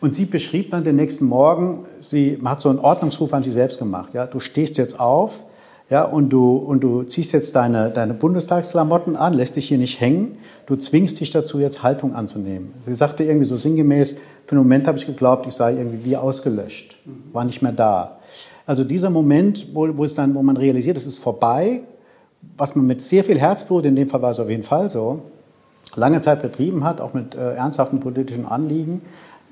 Und sie beschrieb dann den nächsten Morgen, sie hat so einen Ordnungsruf an sich selbst gemacht. Ja, du stehst jetzt auf ja, und, du, und du ziehst jetzt deine, deine Bundestagsklamotten an, lässt dich hier nicht hängen. Du zwingst dich dazu, jetzt Haltung anzunehmen. Sie sagte irgendwie so sinngemäß, für einen Moment habe ich geglaubt, ich sei irgendwie wie ausgelöscht, war nicht mehr da. Also dieser Moment, wo, wo, es dann, wo man realisiert, es ist vorbei, was man mit sehr viel Herzblut, in dem Fall war es auf jeden Fall so, lange Zeit betrieben hat, auch mit äh, ernsthaften politischen Anliegen,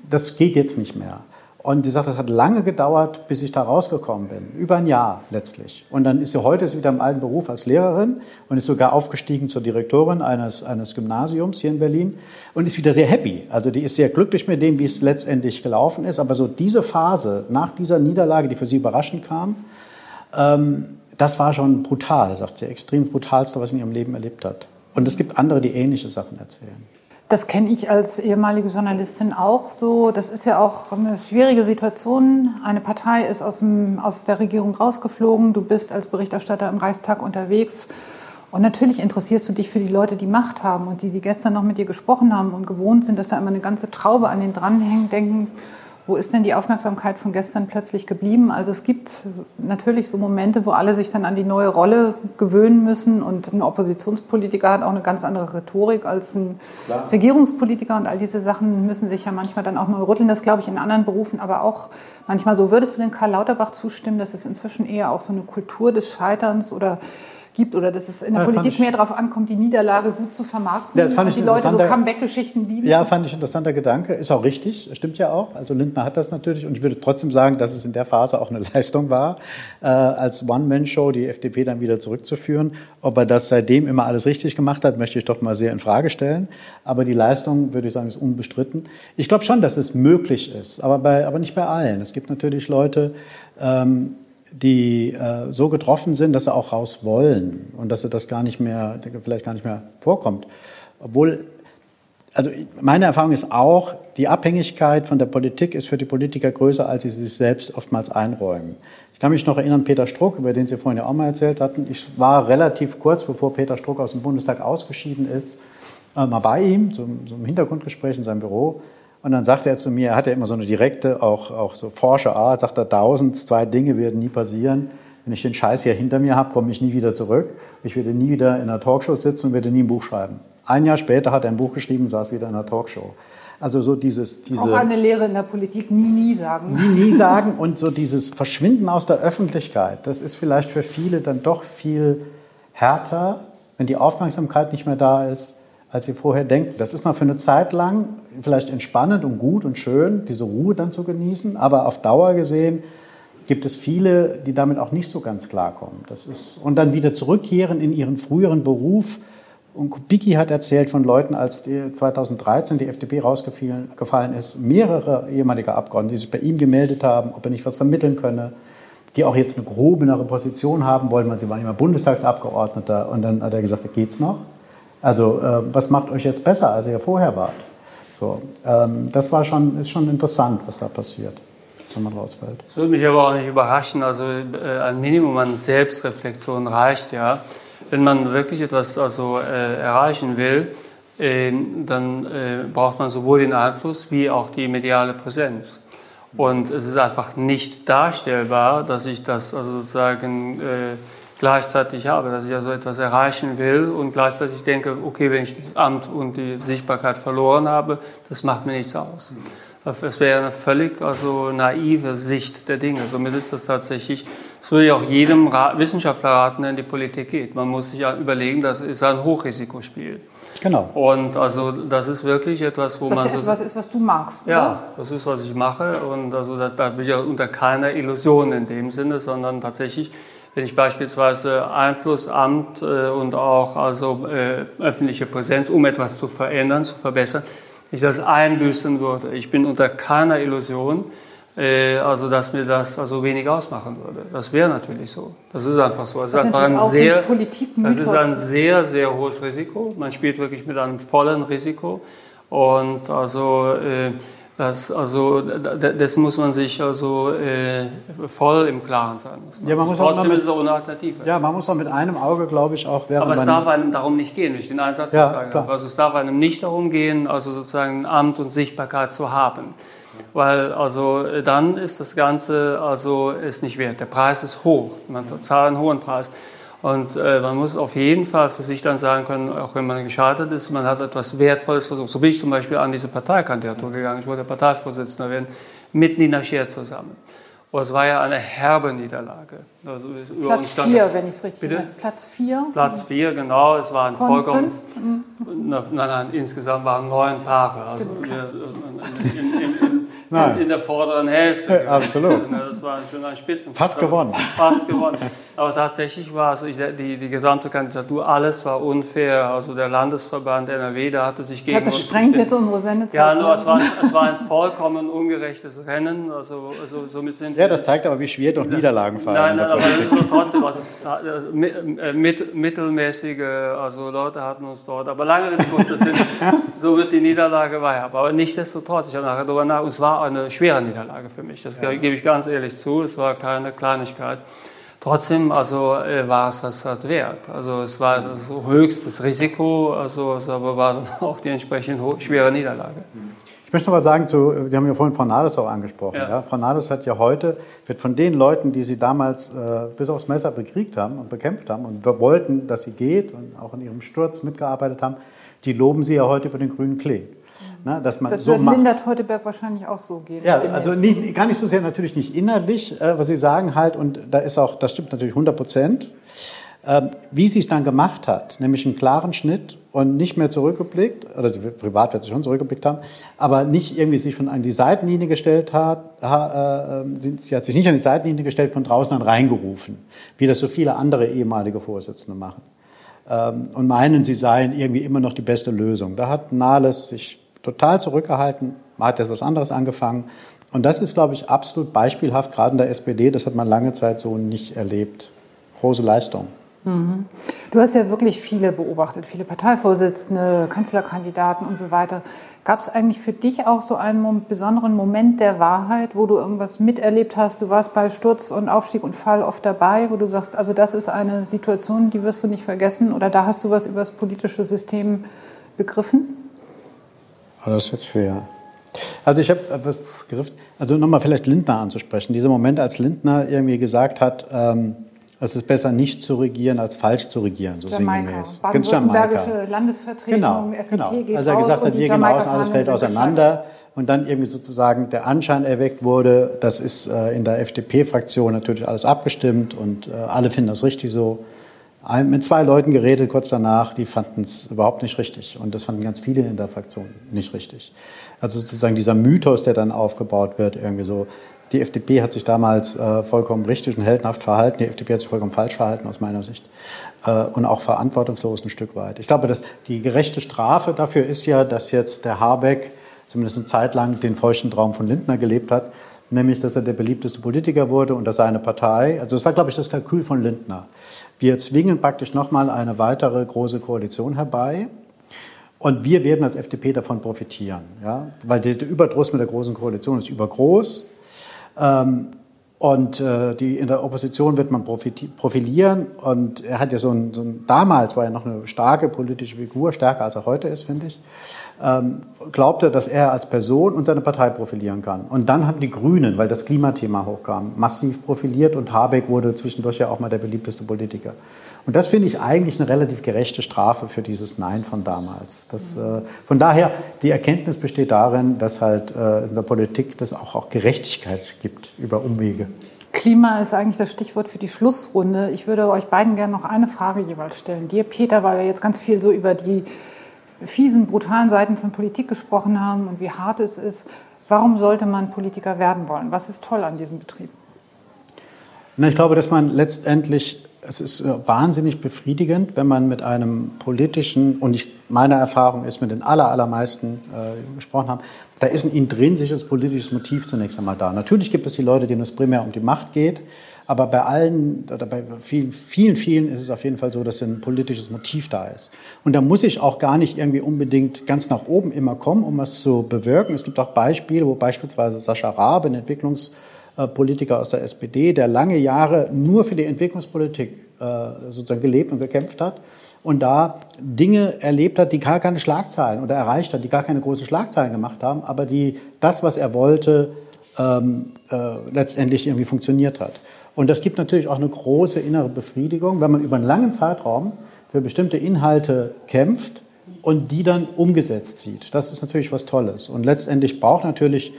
das geht jetzt nicht mehr. Und sie sagt, das hat lange gedauert, bis ich da rausgekommen bin. Über ein Jahr letztlich. Und dann ist sie heute wieder im alten Beruf als Lehrerin und ist sogar aufgestiegen zur Direktorin eines, eines Gymnasiums hier in Berlin und ist wieder sehr happy. Also die ist sehr glücklich mit dem, wie es letztendlich gelaufen ist. Aber so diese Phase nach dieser Niederlage, die für sie überraschend kam, ähm, das war schon brutal, sagt sie. Extrem brutalste, was sie in ihrem Leben erlebt hat. Und es gibt andere, die ähnliche Sachen erzählen. Das kenne ich als ehemalige Journalistin auch so. Das ist ja auch eine schwierige Situation. Eine Partei ist aus, dem, aus der Regierung rausgeflogen. Du bist als Berichterstatter im Reichstag unterwegs. Und natürlich interessierst du dich für die Leute, die Macht haben und die, die gestern noch mit dir gesprochen haben und gewohnt sind, dass da immer eine ganze Traube an den dranhängen, denken, wo ist denn die Aufmerksamkeit von gestern plötzlich geblieben? Also es gibt natürlich so Momente, wo alle sich dann an die neue Rolle gewöhnen müssen und ein Oppositionspolitiker hat auch eine ganz andere Rhetorik als ein Klar. Regierungspolitiker und all diese Sachen müssen sich ja manchmal dann auch neu rütteln. Das glaube ich in anderen Berufen aber auch manchmal so. Würdest du denn Karl Lauterbach zustimmen, dass es inzwischen eher auch so eine Kultur des Scheiterns oder gibt oder dass es in der ja, Politik mehr darauf ankommt, die Niederlage gut zu vermarkten ja, das fand ich die Leute so Comeback-Geschichten lieben. Ja, fand ich ein interessanter Gedanke. Ist auch richtig, stimmt ja auch. Also Lindner hat das natürlich und ich würde trotzdem sagen, dass es in der Phase auch eine Leistung war, äh, als One-Man-Show die FDP dann wieder zurückzuführen. Ob er das seitdem immer alles richtig gemacht hat, möchte ich doch mal sehr in Frage stellen. Aber die Leistung, würde ich sagen, ist unbestritten. Ich glaube schon, dass es möglich ist, aber, bei, aber nicht bei allen. Es gibt natürlich Leute, ähm, die äh, so getroffen sind, dass sie auch raus wollen und dass sie das gar nicht mehr, vielleicht gar nicht mehr vorkommt. Obwohl, also meine Erfahrung ist auch, die Abhängigkeit von der Politik ist für die Politiker größer, als sie sich selbst oftmals einräumen. Ich kann mich noch erinnern, Peter Struck, über den Sie vorhin ja auch mal erzählt hatten. Ich war relativ kurz, bevor Peter Struck aus dem Bundestag ausgeschieden ist, äh, mal bei ihm, so im Hintergrundgespräch in seinem Büro. Und dann sagte er zu mir, er hat ja immer so eine direkte, auch, auch so Forscherart, sagt er, tausend, zwei Dinge werden nie passieren. Wenn ich den Scheiß hier hinter mir habe, komme ich nie wieder zurück. Ich werde nie wieder in einer Talkshow sitzen und werde nie ein Buch schreiben. Ein Jahr später hat er ein Buch geschrieben und saß wieder in einer Talkshow. Also so dieses, diese... Auch eine Lehre in der Politik, nie, nie sagen. Nie, nie sagen und so dieses Verschwinden aus der Öffentlichkeit, das ist vielleicht für viele dann doch viel härter, wenn die Aufmerksamkeit nicht mehr da ist, als sie vorher denken. Das ist mal für eine Zeit lang vielleicht entspannend und gut und schön, diese Ruhe dann zu genießen, aber auf Dauer gesehen gibt es viele, die damit auch nicht so ganz klarkommen. Das ist, und dann wieder zurückkehren in ihren früheren Beruf. Und Kubicki hat erzählt von Leuten, als die 2013 die FDP rausgefallen ist, mehrere ehemalige Abgeordnete, die sich bei ihm gemeldet haben, ob er nicht was vermitteln könne, die auch jetzt eine grobenere Position haben wollten, weil sie waren immer Bundestagsabgeordneter. Und dann hat er gesagt, geht's noch? Also äh, was macht euch jetzt besser, als ihr vorher wart? So, ähm, das war schon, ist schon interessant, was da passiert, wenn man rausfällt. Das würde mich aber auch nicht überraschen. Also äh, ein Minimum an Selbstreflexion reicht ja. Wenn man wirklich etwas also, äh, erreichen will, ähm, dann äh, braucht man sowohl den Einfluss wie auch die mediale Präsenz. Und es ist einfach nicht darstellbar, dass ich das also sozusagen äh, gleichzeitig habe, dass ich also etwas erreichen will und gleichzeitig denke, okay, wenn ich das Amt und die Sichtbarkeit verloren habe, das macht mir nichts aus. Das wäre eine völlig also naive Sicht der Dinge. Somit ist das tatsächlich, das würde ich auch jedem Wissenschaftler raten, der in die Politik geht. Man muss sich ja überlegen, das ist ein Hochrisikospiel. Genau. Und also das ist wirklich etwas, wo was man ja etwas ist, was du magst. Ja, oder? das ist, was ich mache. Und also das, da bin ich ja unter keiner Illusion in dem Sinne, sondern tatsächlich wenn ich beispielsweise Einflussamt äh, und auch also äh, öffentliche Präsenz, um etwas zu verändern, zu verbessern, ich das einbüßen würde. Ich bin unter keiner Illusion, äh, also dass mir das also wenig ausmachen würde. Das wäre natürlich so. Das ist einfach so. Es ist einfach ein sehr, das ist ein sehr, sehr hohes Risiko. Man spielt wirklich mit einem vollen Risiko und also das, also, dessen muss man sich also äh, voll im Klaren sein. Ja, man muss Trotzdem mit, ist es auch eine Alternative. Ja, man muss auch mit einem Auge, glaube ich, auch während Aber es darf einem darum nicht gehen, durch den Einsatz ja, sagen darf. Also es darf einem nicht darum gehen, also sozusagen Amt und Sichtbarkeit zu haben. Weil also dann ist das Ganze also ist nicht wert. Der Preis ist hoch. Man zahlt einen hohen Preis. Und äh, man muss auf jeden Fall für sich dann sagen können, auch wenn man gescheitert ist, man hat etwas Wertvolles versucht. So bin ich zum Beispiel an diese Parteikandidatur gegangen. Ich wollte Parteivorsitzender werden, mit Nina Scher zusammen. Und es war ja eine herbe Niederlage. Also Platz vier, wenn ich es richtig sehe. Platz vier? Platz vier, genau. Es waren Von vollkommen. Fünf? Nein, nein, insgesamt waren neun Paare. Also wir, in, in, in, sind in der vorderen Hälfte. Ja, absolut. Das war schon ein Spitzen. Fast gewonnen. Fast gewonnen. Aber tatsächlich war es, die, die gesamte Kandidatur, alles war unfair. Also der Landesverband NRW, da hatte sich gegen. Das sprengt jetzt unsere Sendezeit. Ja, nur es war, es war ein vollkommen ungerechtes Rennen. Also, also somit sind ja, das zeigt aber, wie schwer doch Niederlagen fallen. Nein, nein, aber ist so trotzdem, also, äh, mit, mittelmäßige also Leute hatten uns dort. Aber lange Rede kurz, sind, so wird die Niederlage weiter. Aber nichtsdestotrotz, ich habe nachher darüber nach, es war eine schwere Niederlage für mich. Das ja. gebe ich ganz ehrlich zu. Es war keine Kleinigkeit. Trotzdem, also äh, war es das halt wert. Also es war das höchstes Risiko, also es aber war dann auch die entsprechend schwere Niederlage. Ich möchte noch mal sagen, zu, wir haben ja vorhin Frau Nahles auch angesprochen. Ja. Ja? Frau Nahles hat ja heute, wird von den Leuten, die sie damals äh, bis aufs Messer bekriegt haben und bekämpft haben und wir wollten, dass sie geht und auch in ihrem Sturz mitgearbeitet haben, die loben sie ja heute über den grünen Klee. Ne, dass man das so wird Linda Teuteberg wahrscheinlich auch so gehen. Ja, also nie, gar nicht so sehr natürlich nicht innerlich, äh, was Sie sagen halt, und da ist auch, das stimmt natürlich 100 Prozent. Ähm, wie sie es dann gemacht hat, nämlich einen klaren Schnitt und nicht mehr zurückgeblickt, oder sie, privat wird sie schon zurückgeblickt haben, aber nicht irgendwie sich von an die Seitenlinie gestellt hat, äh, sie hat sich nicht an die Seitenlinie gestellt, von draußen dann reingerufen, wie das so viele andere ehemalige Vorsitzende machen ähm, und meinen, sie seien irgendwie immer noch die beste Lösung. Da hat Nahles sich total zurückgehalten, man hat jetzt was anderes angefangen und das ist, glaube ich, absolut beispielhaft, gerade in der SPD, das hat man lange Zeit so nicht erlebt. Große Leistung. Mhm. Du hast ja wirklich viele beobachtet, viele Parteivorsitzende, Kanzlerkandidaten und so weiter. Gab es eigentlich für dich auch so einen besonderen Moment der Wahrheit, wo du irgendwas miterlebt hast? Du warst bei Sturz und Aufstieg und Fall oft dabei, wo du sagst, also das ist eine Situation, die wirst du nicht vergessen oder da hast du was über das politische System begriffen? Oh, das ist jetzt schwer. Also ich habe was begriffen, also nochmal vielleicht Lindner anzusprechen. Dieser Moment, als Lindner irgendwie gesagt hat, ähm, es ist besser nicht zu regieren als falsch zu regieren, so Jamaika. Baden-Württembergische Landesvertretung, genau, FDP genau. geht Also er gesagt hat, wir gehen raus und alles fällt auseinander. Und dann irgendwie sozusagen der Anschein erweckt wurde, das ist äh, in der FDP-Fraktion natürlich alles abgestimmt und äh, alle finden das richtig so. Ein, mit zwei Leuten geredet kurz danach, die fanden es überhaupt nicht richtig. Und das fanden ganz viele in der Fraktion nicht richtig. Also sozusagen dieser Mythos, der dann aufgebaut wird, irgendwie so, die FDP hat sich damals äh, vollkommen richtig und heldenhaft verhalten. Die FDP hat sich vollkommen falsch verhalten aus meiner Sicht äh, und auch verantwortungslos ein Stück weit. Ich glaube, dass die gerechte Strafe dafür ist ja, dass jetzt der Habeck zumindest eine Zeit lang den feuchten Traum von Lindner gelebt hat, nämlich dass er der beliebteste Politiker wurde und dass seine Partei, also das war, glaube ich, das Kalkül von Lindner. Wir zwingen praktisch nochmal eine weitere große Koalition herbei. Und wir werden als FDP davon profitieren, ja? weil der Überdruss mit der Großen Koalition ist übergroß. Ähm, und äh, die, in der Opposition wird man profilieren. Und er hat ja so ein, so ein, damals war er noch eine starke politische Figur, stärker als er heute ist, finde ich. Ähm, glaubte, dass er als Person und seine Partei profilieren kann. Und dann haben die Grünen, weil das Klimathema hochkam, massiv profiliert und Habeck wurde zwischendurch ja auch mal der beliebteste Politiker. Und das finde ich eigentlich eine relativ gerechte Strafe für dieses Nein von damals. Das, äh, von daher, die Erkenntnis besteht darin, dass halt äh, in der Politik das auch, auch Gerechtigkeit gibt über Umwege. Klima ist eigentlich das Stichwort für die Schlussrunde. Ich würde euch beiden gerne noch eine Frage jeweils stellen. Dir, Peter, weil wir jetzt ganz viel so über die fiesen, brutalen Seiten von Politik gesprochen haben und wie hart es ist. Warum sollte man Politiker werden wollen? Was ist toll an diesem Betrieb? Na, ich glaube, dass man letztendlich es ist äh, wahnsinnig befriedigend, wenn man mit einem politischen, und ich, meine Erfahrung ist, mit den aller, allermeisten äh, gesprochen haben, da ist ein intrinsisches politisches Motiv zunächst einmal da. Natürlich gibt es die Leute, denen es primär um die Macht geht, aber bei allen, oder bei vielen, vielen, vielen ist es auf jeden Fall so, dass ein politisches Motiv da ist. Und da muss ich auch gar nicht irgendwie unbedingt ganz nach oben immer kommen, um was zu bewirken. Es gibt auch Beispiele, wo beispielsweise Sascha Raab, ein Entwicklungs- äh, Politiker aus der SPD, der lange Jahre nur für die Entwicklungspolitik äh, sozusagen gelebt und gekämpft hat und da Dinge erlebt hat, die gar keine Schlagzeilen oder erreicht hat, die gar keine großen Schlagzeilen gemacht haben, aber die das, was er wollte, ähm, äh, letztendlich irgendwie funktioniert hat. Und das gibt natürlich auch eine große innere Befriedigung, wenn man über einen langen Zeitraum für bestimmte Inhalte kämpft und die dann umgesetzt sieht. Das ist natürlich was Tolles. Und letztendlich braucht natürlich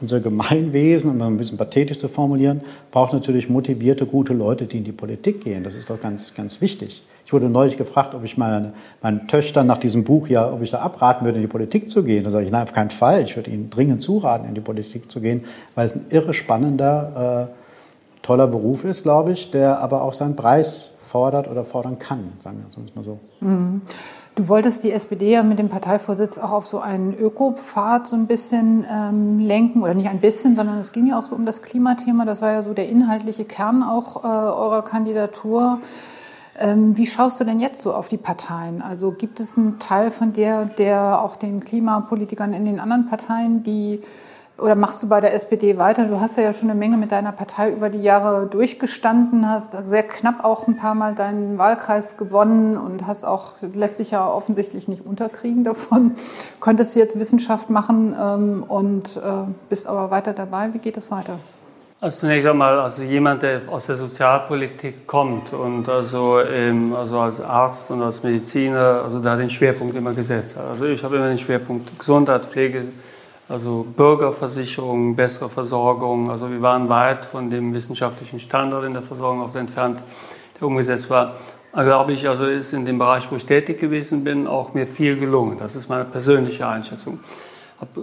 unser Gemeinwesen, um ein bisschen pathetisch zu formulieren, braucht natürlich motivierte, gute Leute, die in die Politik gehen. Das ist doch ganz, ganz wichtig. Ich wurde neulich gefragt, ob ich meine, meinen Töchtern nach diesem Buch ja, ob ich da abraten würde, in die Politik zu gehen. Da sage ich, nein, auf keinen Fall. Ich würde ihnen dringend zuraten, in die Politik zu gehen, weil es ein irre spannender, äh, toller Beruf ist, glaube ich, der aber auch seinen Preis fordert oder fordern kann, sagen wir es mal so. Mhm. Du wolltest die SPD ja mit dem Parteivorsitz auch auf so einen Ökopfad so ein bisschen ähm, lenken, oder nicht ein bisschen, sondern es ging ja auch so um das Klimathema. Das war ja so der inhaltliche Kern auch äh, eurer Kandidatur. Ähm, wie schaust du denn jetzt so auf die Parteien? Also gibt es einen Teil von der, der auch den Klimapolitikern in den anderen Parteien, die oder machst du bei der SPD weiter? Du hast ja schon eine Menge mit deiner Partei über die Jahre durchgestanden, hast sehr knapp auch ein paar Mal deinen Wahlkreis gewonnen und hast auch, lässt dich ja offensichtlich nicht unterkriegen davon. Konntest du jetzt Wissenschaft machen ähm, und äh, bist aber weiter dabei. Wie geht es weiter? Also zunächst einmal, also jemand, der aus der Sozialpolitik kommt und also, ähm, also als Arzt und als Mediziner, also da den Schwerpunkt immer gesetzt hat. Also ich habe immer den Schwerpunkt Gesundheit, Pflege, also Bürgerversicherung, bessere Versorgung. Also wir waren weit von dem wissenschaftlichen Standard in der Versorgung auch entfernt, der umgesetzt war. glaube ich, also ist in dem Bereich, wo ich tätig gewesen bin, auch mir viel gelungen. Das ist meine persönliche Einschätzung.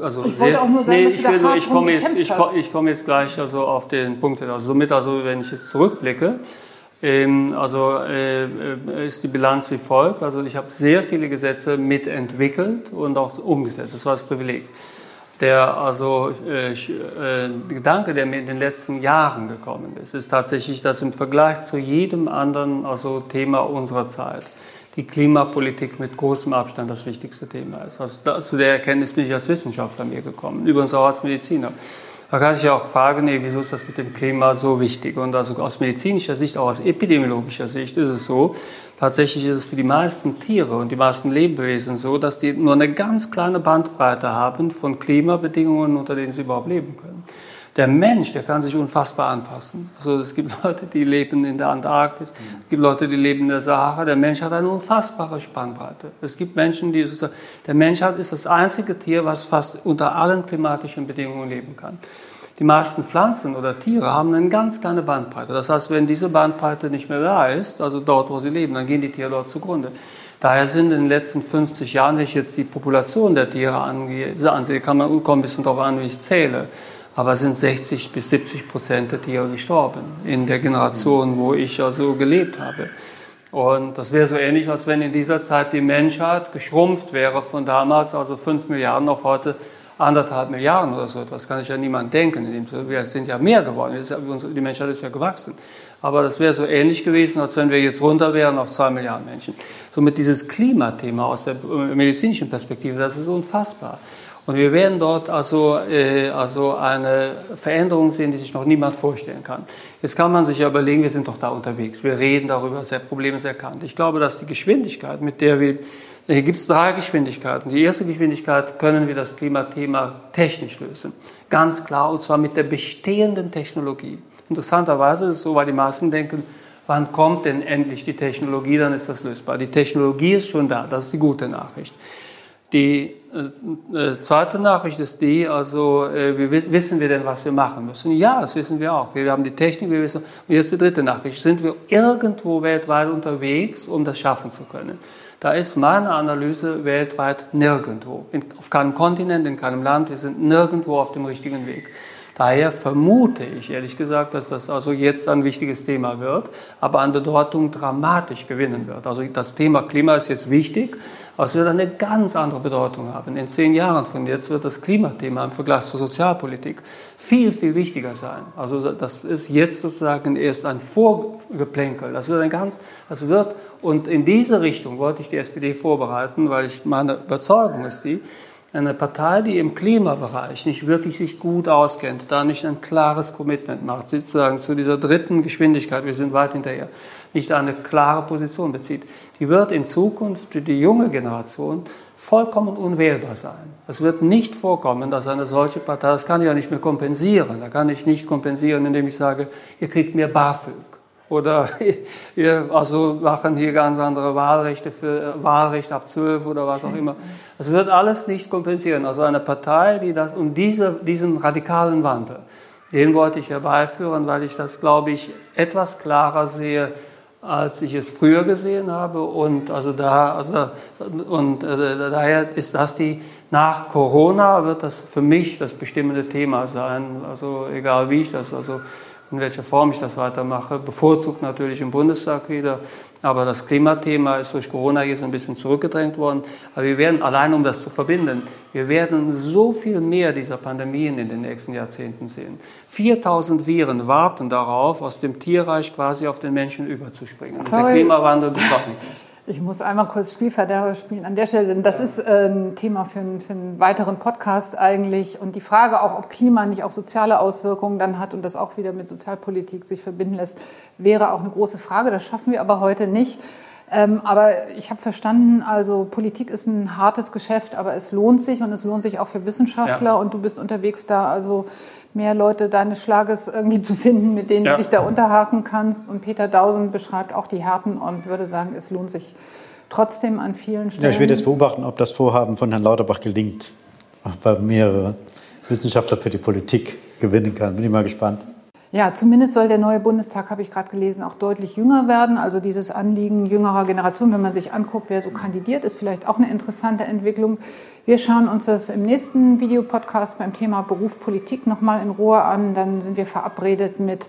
Also ich wollte auch nur sagen, nee, ich, will, ich komme jetzt, ich, ich komme jetzt gleich also auf den Punkt. Also somit, also wenn ich jetzt zurückblicke, ähm, also äh, äh, ist die Bilanz wie folgt. Also ich habe sehr viele Gesetze mitentwickelt und auch umgesetzt. Das war das Privileg. Der also äh, äh, Gedanke, der mir in den letzten Jahren gekommen ist, ist tatsächlich, dass im Vergleich zu jedem anderen also Thema unserer Zeit die Klimapolitik mit großem Abstand das wichtigste Thema ist. Also da, zu der Erkenntnis bin ich als Wissenschaftler mir gekommen, übrigens auch als Mediziner. Da kann sich auch fragen, nee, wieso ist das mit dem Klima so wichtig? Und also aus medizinischer Sicht, auch aus epidemiologischer Sicht ist es so, tatsächlich ist es für die meisten Tiere und die meisten Lebewesen so, dass die nur eine ganz kleine Bandbreite haben von Klimabedingungen, unter denen sie überhaupt leben können. Der Mensch, der kann sich unfassbar anpassen. Also es gibt Leute, die leben in der Antarktis, es gibt Leute, die leben in der Sahara. Der Mensch hat eine unfassbare Spannbreite. Es gibt Menschen, die der Mensch hat, ist das einzige Tier, was fast unter allen klimatischen Bedingungen leben kann. Die meisten Pflanzen oder Tiere haben eine ganz kleine Bandbreite. Das heißt, wenn diese Bandbreite nicht mehr da ist, also dort, wo sie leben, dann gehen die Tiere dort zugrunde. Daher sind in den letzten 50 Jahren, wenn ich jetzt die Population der Tiere ansehe, kann man kommen ein bisschen darauf an, wie ich zähle aber sind 60 bis 70 Prozent der Tiere gestorben in der Generation, wo ich also gelebt habe. Und das wäre so ähnlich, als wenn in dieser Zeit die Menschheit geschrumpft wäre von damals, also 5 Milliarden auf heute anderthalb Milliarden oder so etwas. Kann sich ja niemand denken. Wir sind ja mehr geworden. Die Menschheit ist ja gewachsen. Aber das wäre so ähnlich gewesen, als wenn wir jetzt runter wären auf zwei Milliarden Menschen. Somit dieses Klimathema aus der medizinischen Perspektive, das ist unfassbar. Und wir werden dort also, äh, also eine Veränderung sehen, die sich noch niemand vorstellen kann. Jetzt kann man sich ja überlegen, wir sind doch da unterwegs. Wir reden darüber, das Problem ist erkannt. Ich glaube, dass die Geschwindigkeit, mit der wir, hier gibt es drei Geschwindigkeiten. Die erste Geschwindigkeit können wir das Klimathema technisch lösen. Ganz klar, und zwar mit der bestehenden Technologie. Interessanterweise ist es so, weil die meisten denken, wann kommt denn endlich die Technologie, dann ist das lösbar. Die Technologie ist schon da, das ist die gute Nachricht. Die äh, äh, zweite Nachricht ist die, also äh, wissen wir denn, was wir machen müssen? Ja, das wissen wir auch. Wir haben die Technik, wir wissen. Und jetzt die dritte Nachricht. Sind wir irgendwo weltweit unterwegs, um das schaffen zu können? Da ist meine Analyse weltweit nirgendwo. In, auf keinem Kontinent, in keinem Land. Wir sind nirgendwo auf dem richtigen Weg. Daher vermute ich ehrlich gesagt, dass das also jetzt ein wichtiges Thema wird, aber an Bedeutung dramatisch gewinnen wird. Also das Thema Klima ist jetzt wichtig, es wird eine ganz andere Bedeutung haben. In zehn Jahren von jetzt wird das Klimathema im Vergleich zur Sozialpolitik viel, viel wichtiger sein. Also das ist jetzt sozusagen erst ein Vorgeplänkel. Das wird ein ganz, das wird, und in diese Richtung wollte ich die SPD vorbereiten, weil ich meine Überzeugung ist die, eine Partei, die im Klimabereich nicht wirklich sich gut auskennt, da nicht ein klares Commitment macht, sozusagen zu dieser dritten Geschwindigkeit, wir sind weit hinterher, nicht eine klare Position bezieht, die wird in Zukunft für die junge Generation vollkommen unwählbar sein. Es wird nicht vorkommen, dass eine solche Partei, das kann ich ja nicht mehr kompensieren, da kann ich nicht kompensieren, indem ich sage, ihr kriegt mehr BAföG oder wir also machen hier ganz andere Wahlrechte für äh, Wahlrecht ab 12 oder was auch immer. Das wird alles nicht kompensieren. Also eine Partei, die das und diese, diesen radikalen Wandel, den wollte ich herbeiführen, weil ich das, glaube ich, etwas klarer sehe, als ich es früher gesehen habe. Und also da, also und äh, daher ist das die nach Corona wird das für mich das bestimmende Thema sein. Also egal wie ich das also in welcher Form ich das weitermache. Bevorzugt natürlich im Bundestag wieder. Aber das Klimathema ist durch Corona so ein bisschen zurückgedrängt worden. Aber wir werden, allein um das zu verbinden, wir werden so viel mehr dieser Pandemien in den nächsten Jahrzehnten sehen. 4000 Viren warten darauf, aus dem Tierreich quasi auf den Menschen überzuspringen. Sorry. Der Klimawandel beschleunigt das. Ich muss einmal kurz Spielverderber spielen an der Stelle, denn das ja. ist ein Thema für, für, einen weiteren Podcast eigentlich. Und die Frage auch, ob Klima nicht auch soziale Auswirkungen dann hat und das auch wieder mit Sozialpolitik sich verbinden lässt, wäre auch eine große Frage. Das schaffen wir aber heute nicht. Ähm, aber ich habe verstanden, also Politik ist ein hartes Geschäft, aber es lohnt sich und es lohnt sich auch für Wissenschaftler ja. und du bist unterwegs da, also mehr Leute deines Schlages irgendwie zu finden, mit denen ja. du dich da unterhaken kannst. Und Peter Dausen beschreibt auch die Härten und würde sagen, es lohnt sich trotzdem an vielen Stellen. Ja, ich werde jetzt beobachten, ob das Vorhaben von Herrn Lauterbach gelingt, ob er mehrere Wissenschaftler für die Politik gewinnen kann. Bin ich mal gespannt. Ja, zumindest soll der neue Bundestag, habe ich gerade gelesen, auch deutlich jünger werden. Also dieses Anliegen jüngerer Generation, wenn man sich anguckt, wer so kandidiert, ist vielleicht auch eine interessante Entwicklung. Wir schauen uns das im nächsten Videopodcast beim Thema Beruf Politik nochmal in Ruhe an. Dann sind wir verabredet mit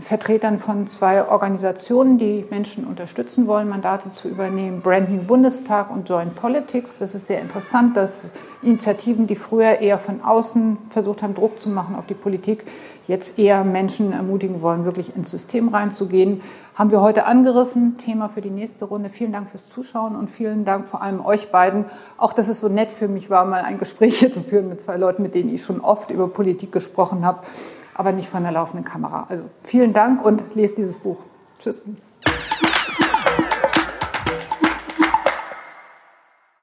Vertretern von zwei Organisationen, die Menschen unterstützen wollen, Mandate zu übernehmen, Brand New Bundestag und Joint Politics. Das ist sehr interessant, dass Initiativen, die früher eher von außen versucht haben, Druck zu machen auf die Politik, jetzt eher Menschen ermutigen wollen, wirklich ins System reinzugehen. Haben wir heute angerissen, Thema für die nächste Runde. Vielen Dank fürs Zuschauen und vielen Dank vor allem euch beiden. Auch, dass es so nett für mich war, mal ein Gespräch hier zu führen mit zwei Leuten, mit denen ich schon oft über Politik gesprochen habe aber nicht von der laufenden Kamera. Also vielen Dank und lest dieses Buch. Tschüss.